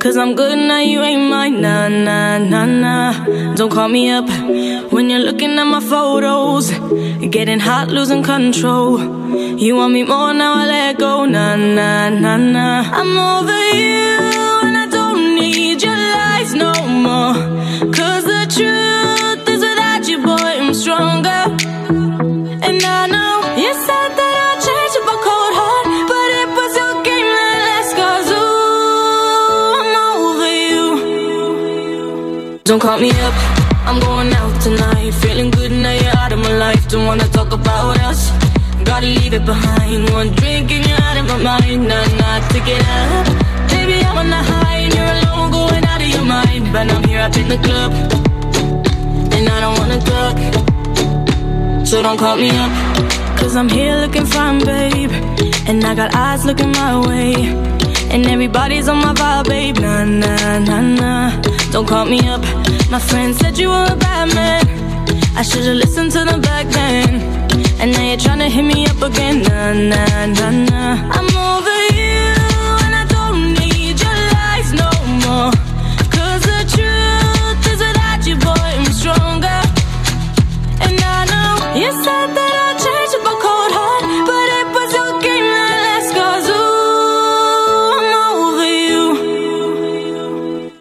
Cause I'm good now, you ain't. Nah. Don't call me up when you're looking at my photos. Getting hot, losing control. You want me more now, let go. Cause the truth is without you, boy, I'm stronger. And I know you said that I'd change cold heart, but it was your game that ooh, I'm over you. Don't call me up, I'm going out tonight. Feeling good now you're out of my life. Don't wanna talk about us. Gotta leave it behind. One drink and you're out of my mind. Nah, nah, take it up. Baby, I'm on the high But I'm here up in the club, and I don't wanna talk. So don't call me up. Cause I'm here looking fine, babe. And I got eyes looking my way. And everybody's on my vibe, babe. Nah, nah, nah, nah. Don't call me up. My friend said you were a bad man. I should've listened to them back then. And now you're trying to hit me up again. Nah, nah, nah, nah. I'm over you, and I don't need your lies no more.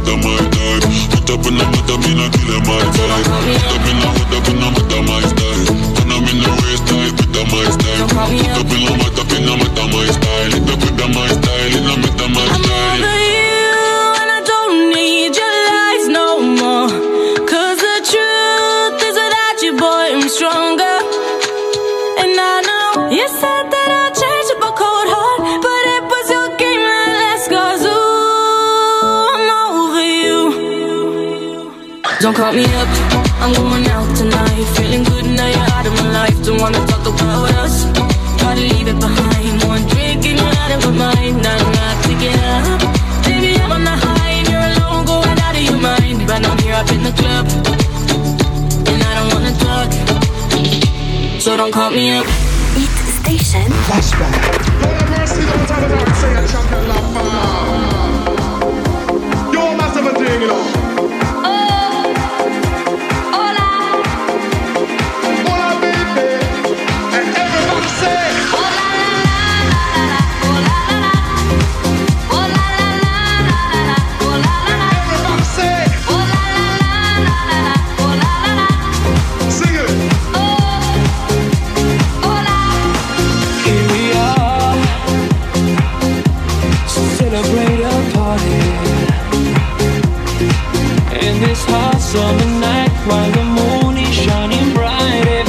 hood, I might die. put up in the mud, I'm in a killer, my time Put up in the hood, up in the mud, I might die. When in the race, die, with the my style. Put up in the mud, up in the mud, style. Put up with the my style, Don't call me up, I'm going out tonight. Feeling good now you're out of my life. Don't wanna talk about us. Gotta leave it behind. One drink and you're out of my mind. Not enough to get up. Baby, I'm on the high and you're alone, going out of your mind. But I'm here up in the club, and I don't wanna talk. So don't call me up. Hit Station. Flashback. Say a chocolate lava. Yo, massive thing, you know. Hot summer night while the moon is shining bright.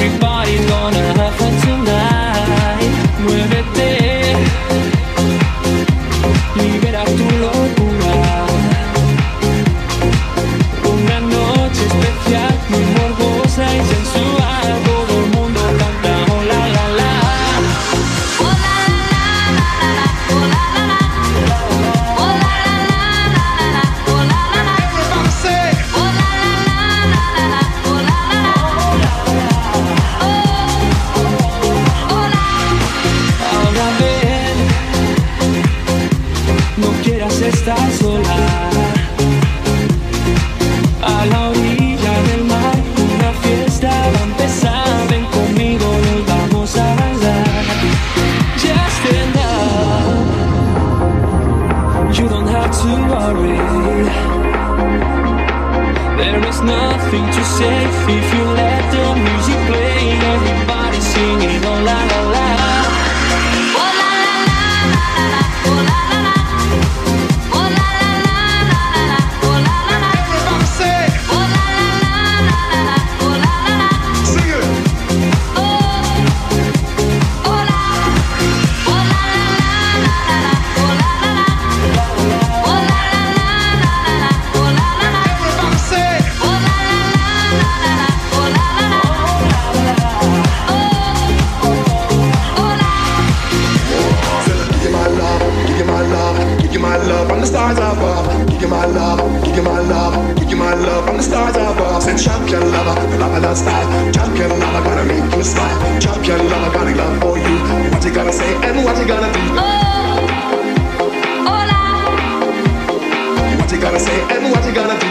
Gonna say and what you gonna do?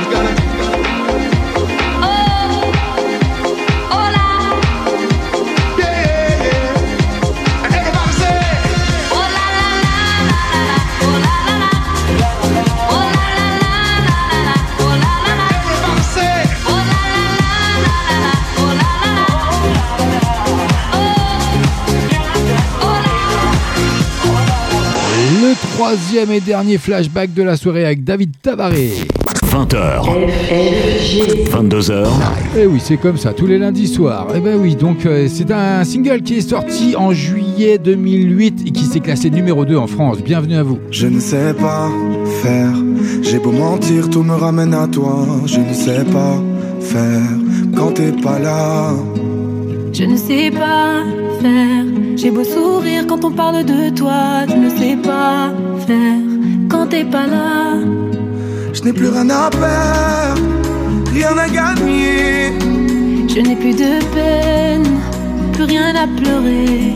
Troisième et dernier flashback de la soirée avec David Tabaré. 20h. 22h. Et oui, c'est comme ça, tous les lundis soirs. Et ben oui, donc euh, c'est un single qui est sorti en juillet 2008 et qui s'est classé numéro 2 en France. Bienvenue à vous. Je ne sais pas faire, j'ai beau mentir, tout me ramène à toi. Je ne sais pas faire quand t'es pas là. Je ne sais pas faire. J'ai beau sourire quand on parle de toi. Je ne sais pas faire quand t'es pas là. Je n'ai plus rien à perdre, rien à gagner. Je n'ai plus de peine, plus rien à pleurer.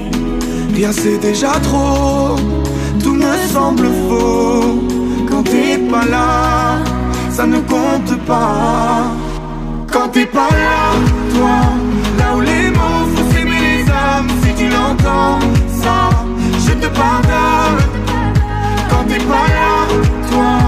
Rien c'est déjà trop, tout me semble faux. Quand t'es pas là, ça ne compte pas. Quand t'es pas là, toi, là où les je te pardonne. Quand t'es pas là, toi,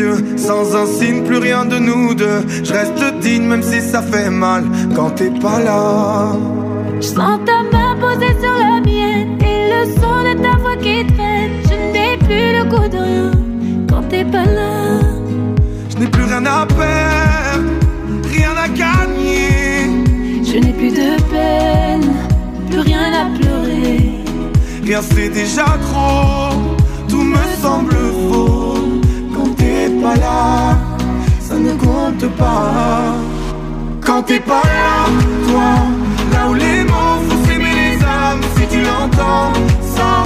yeux. Sans un signe, plus rien de nous deux. Je reste digne, même si ça fait mal quand t'es pas là. Je sens ta main posée sur la mienne et le son de ta voix qui traîne. Je n'ai plus le goût de rien quand t'es pas là. Je n'ai plus rien à perdre, rien à gagner. Je n'ai plus de peine, plus rien à pleurer. Rien c'est déjà trop, tout me semble pas là, ça ne compte pas. Quand t'es pas là, toi, là où les mots font s'aimer les âmes, si tu l'entends, ça,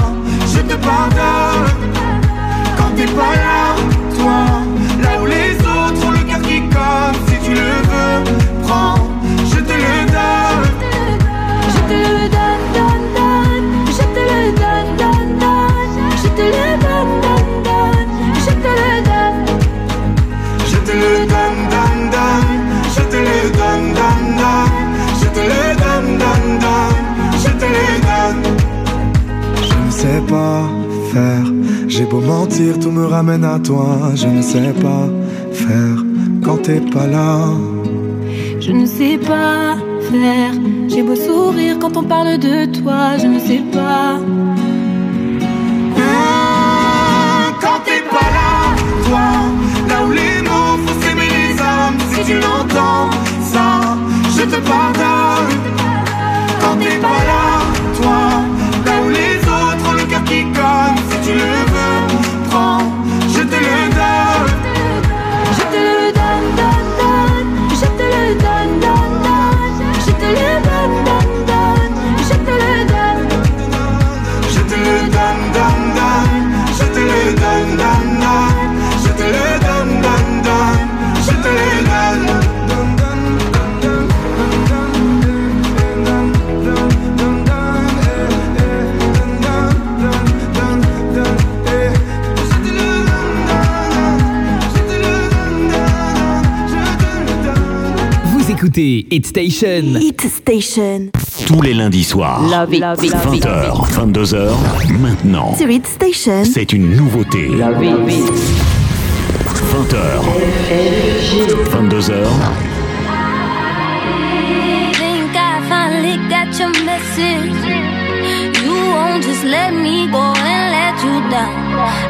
je te pardonne. Quand t'es pas là, toi, là où les sais pas faire. J'ai beau mentir, tout me ramène à toi. Je ne sais pas faire quand t'es pas là. Je ne sais pas faire. J'ai beau sourire quand on parle de toi. Je ne sais pas. Écoutez Hit Station. Hit Station. Tous les lundis soirs. Love it, love it, love it. 20h, 22h. Maintenant. Sur Hit Station. C'est une nouveauté. 20h. 22h. Think I finally got your message. You won't just let me go and let you down.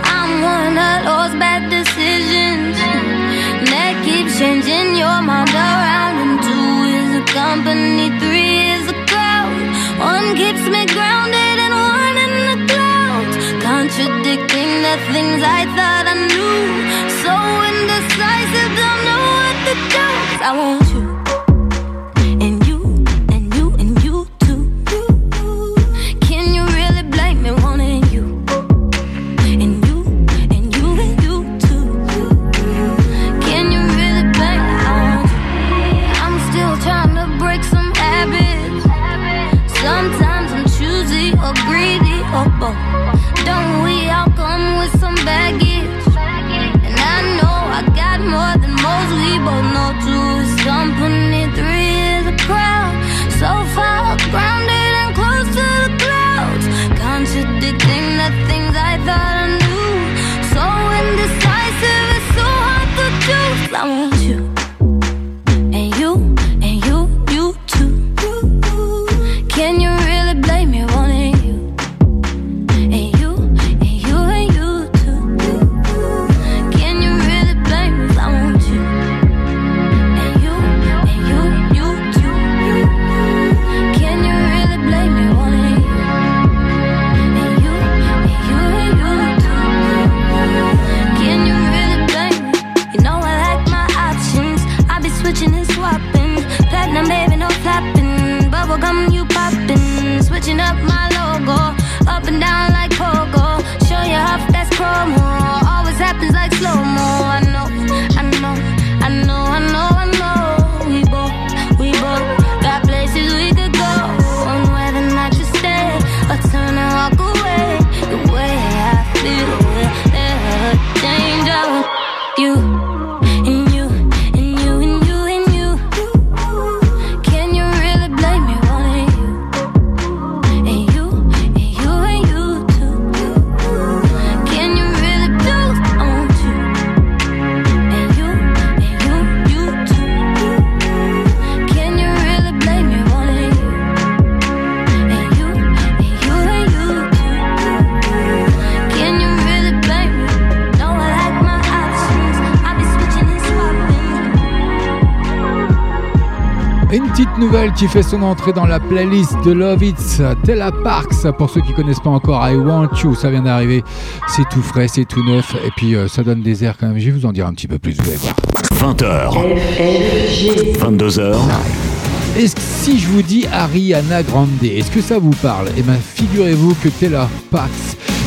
I'm one of those bad decisions that keeps changing your mind around. Company, three is a crowd. One keeps me grounded and one in the clouds. Contradicting the things I thought I knew. So indecisive, don't know what to do. I want nouvelle qui fait son entrée dans la playlist de Love It's, Tella Parks. Pour ceux qui connaissent pas encore, I Want You, ça vient d'arriver. C'est tout frais, c'est tout neuf. Et puis euh, ça donne des airs quand même. Je vais vous en dire un petit peu plus, vous allez voir. 20h. 22h. Est-ce que si je vous dis Ariana Grande, est-ce que ça vous parle? Eh bien, figurez-vous que Taylor Parks,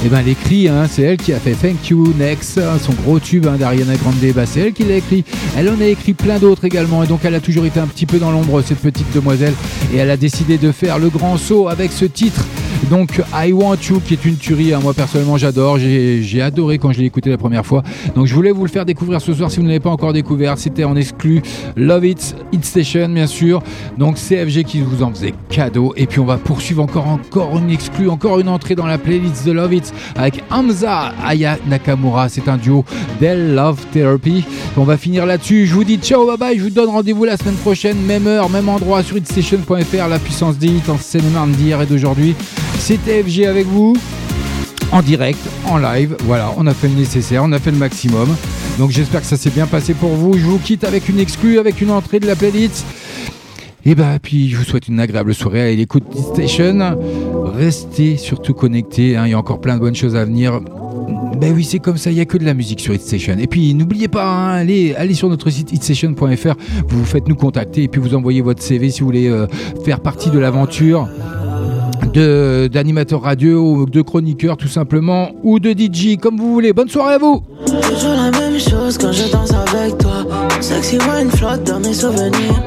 eh ben, elle écrit, hein, c'est elle qui a fait Thank You Next, hein, son gros tube hein, d'Ariana Grande, bah, c'est elle qui l'a écrit. Elle en a écrit plein d'autres également, et donc elle a toujours été un petit peu dans l'ombre, cette petite demoiselle, et elle a décidé de faire le grand saut avec ce titre. Donc I Want You qui est une tuerie, hein. moi personnellement j'adore, j'ai adoré quand je l'ai écouté la première fois. Donc je voulais vous le faire découvrir ce soir si vous ne l'avez pas encore découvert, c'était en exclu Love It, It Station bien sûr. Donc CFG qui vous en faisait cadeau et puis on va poursuivre encore encore une exclue, encore une entrée dans la playlist de Love It avec Hamza Aya Nakamura, c'est un duo d'El Love Therapy. On va finir là-dessus, je vous dis ciao bye bye, je vous donne rendez-vous la semaine prochaine, même heure, même endroit sur itstation.fr, la puissance des en cinéma d'hier et d'aujourd'hui. C'était FG avec vous en direct, en live. Voilà, on a fait le nécessaire, on a fait le maximum. Donc j'espère que ça s'est bien passé pour vous. Je vous quitte avec une exclue, avec une entrée de la playlist. Et bah puis je vous souhaite une agréable soirée à l'écoute Station. Restez surtout connectés, hein, il y a encore plein de bonnes choses à venir. Ben oui, c'est comme ça, il n'y a que de la musique sur Hitstation. Et puis n'oubliez pas, hein, allez, allez sur notre site hitstation.fr, vous vous faites nous contacter et puis vous envoyez votre CV si vous voulez euh, faire partie de l'aventure de- d'animateur radio de chroniqueur tout simplement ou de DJ comme vous voulez. Bonne soirée à vous Toujours la même chose quand je danse avec toi. Sexy wine flotte dans mes souvenirs.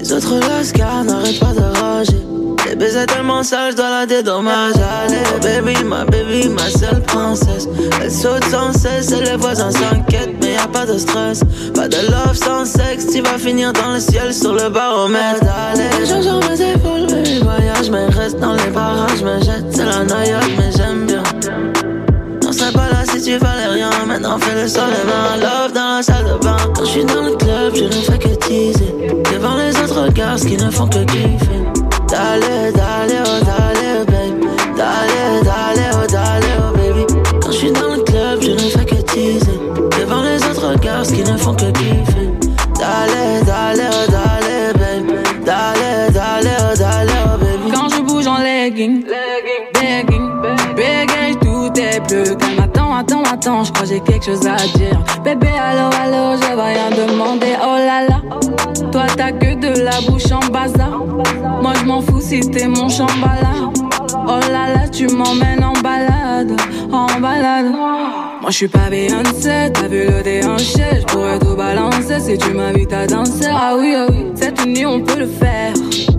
Les autres lascars n'arrêtent pas de rager. Les baisers tellement sales, je dois la dédommager. Allez, baby, ma baby, ma seule princesse. Elle saute sans cesse et les voisins s'inquiètent, pas de stress. Pas de love sans sexe, tu vas finir dans le ciel sur le baromètre. Allez, gens sur mes épaules, voyage, mais reste dans les barrages, me jette, c'est la noyade, mais j'aime bien. On serait pas là si tu valais rien. Maintenant fais le sol et mains. Love dans la salle de bain. Quand je suis dans le club, je ne fais que teaser. Devant les autres regards, qui ne font que kiffer. Dale, dale, oh dale, Quand je bouge en legging, begging, begging, tout est bleu. Calme, attends, attends, attends, je crois j'ai quelque chose à dire. Bébé, allo, allo, je vais rien demander. Oh là là, toi t'as que de la bouche en bazar. Moi je m'en fous si t'es mon chambala. Oh là là, tu m'emmènes en balade, en balade. Moi je suis pas Beyoncé, t'as vu le déhanché, je pourrais tout balancer si tu m'invites à danser. Ah oui, ah oui, cette nuit on peut le faire.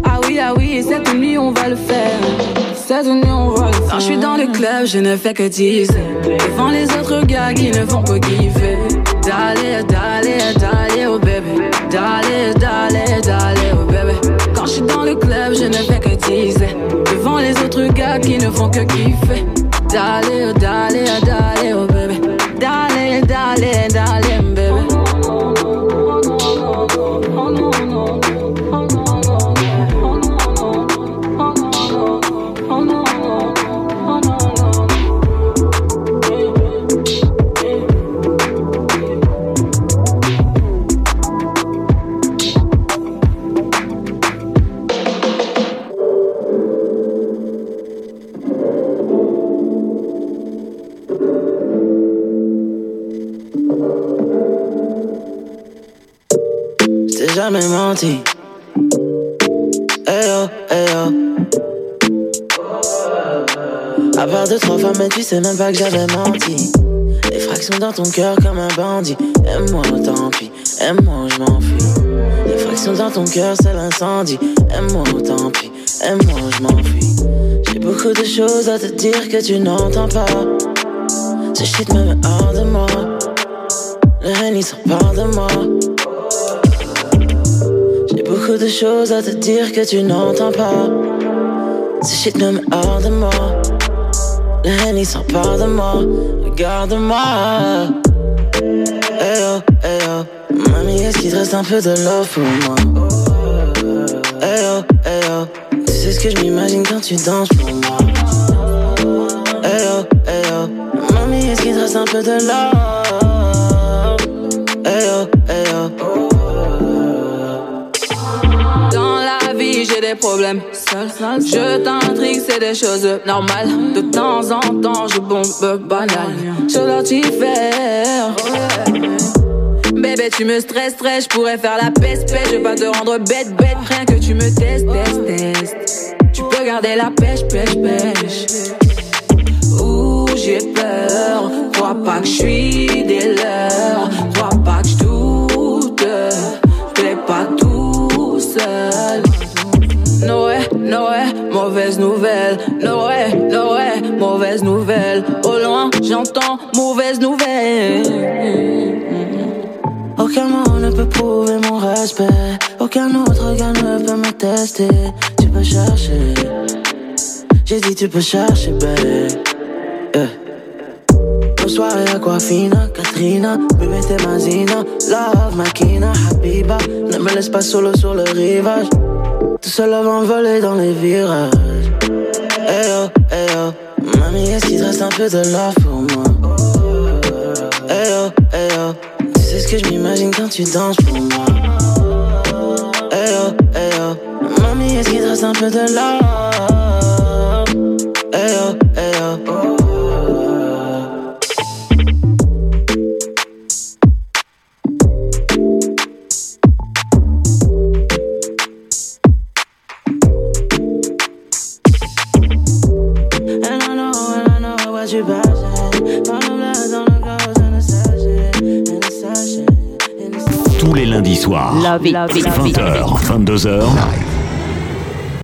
Ah oui, ah oui, et cette nuit on va le faire. Cette nuit on va le faire. Quand je suis dans le club, je ne fais que teaser. Devant les autres gars qui ne font que kiffer. Dale, dale, dale, oh bébé. Dale, dale, dale, je ne fais que teaser. Devant les autres gars qui ne font que kiffer. Dale, dale, dale, oh bébé. Dale, dale, sais même pas que j'avais menti. Les fractions dans ton cœur comme un bandit. Aime-moi, tant pis. Aime-moi, je m'enfuis. Les fractions dans ton cœur, c'est l'incendie. Aime-moi, tant pis. Aime-moi, je m'enfuis. J'ai beaucoup de choses à te dire que tu n'entends pas. Ce shit me met hors de moi. Le règne il part de moi. J'ai beaucoup de choses à te dire que tu n'entends pas. Ce shit me met hors de moi. Règne il part de moi. Regarde-moi. Hey yo, hey yo. Mamie, est-ce qu'il te reste un peu de love pour moi? Hey yo, hey yo. Tu sais ce que je m'imagine quand tu danses pour moi? Hey yo, hey yo. Mamie, est-ce qu'il te reste un peu de love? Des problèmes. Seul, je t'intrigue, c'est des choses normales. De temps en temps, je bombe banal. Je t'y faire. Bébé, tu me stresses, stress, je pourrais faire la peste, peste. Je vais pas te rendre bête, bête. Rien que tu me testes, testes, testes. Tu peux garder la pêche, pêche, pêche. J'ai peur. Crois pas que je suis des leurs. Crois pas que je doute. Pas tout seul. Noé, Noé, mauvaise nouvelle. Noé, Noé, mauvaise nouvelle. Au loin, j'entends mauvaise nouvelle. Aucun mot ne peut prouver mon respect. Aucun autre regard ne peut me tester. Tu peux chercher. J'ai dit tu peux chercher, babe. Yeah. Nos soirées aquafina, Katrina, bébé t'es mazina, love makina, habiba. Ne me laisse pas solo sur le rivage. Tout seul avant voler dans les virages. Hey yo, hey yo. Mamie, est-ce qu'il te reste un peu de love pour moi? Hey yo, hey yo. Tu sais ce que je m'imagine quand tu danses pour moi? Hey yo, hey yo. Mamie, est-ce qu'il te reste un peu de love? Tous les lundis soirs, 20h, 22h,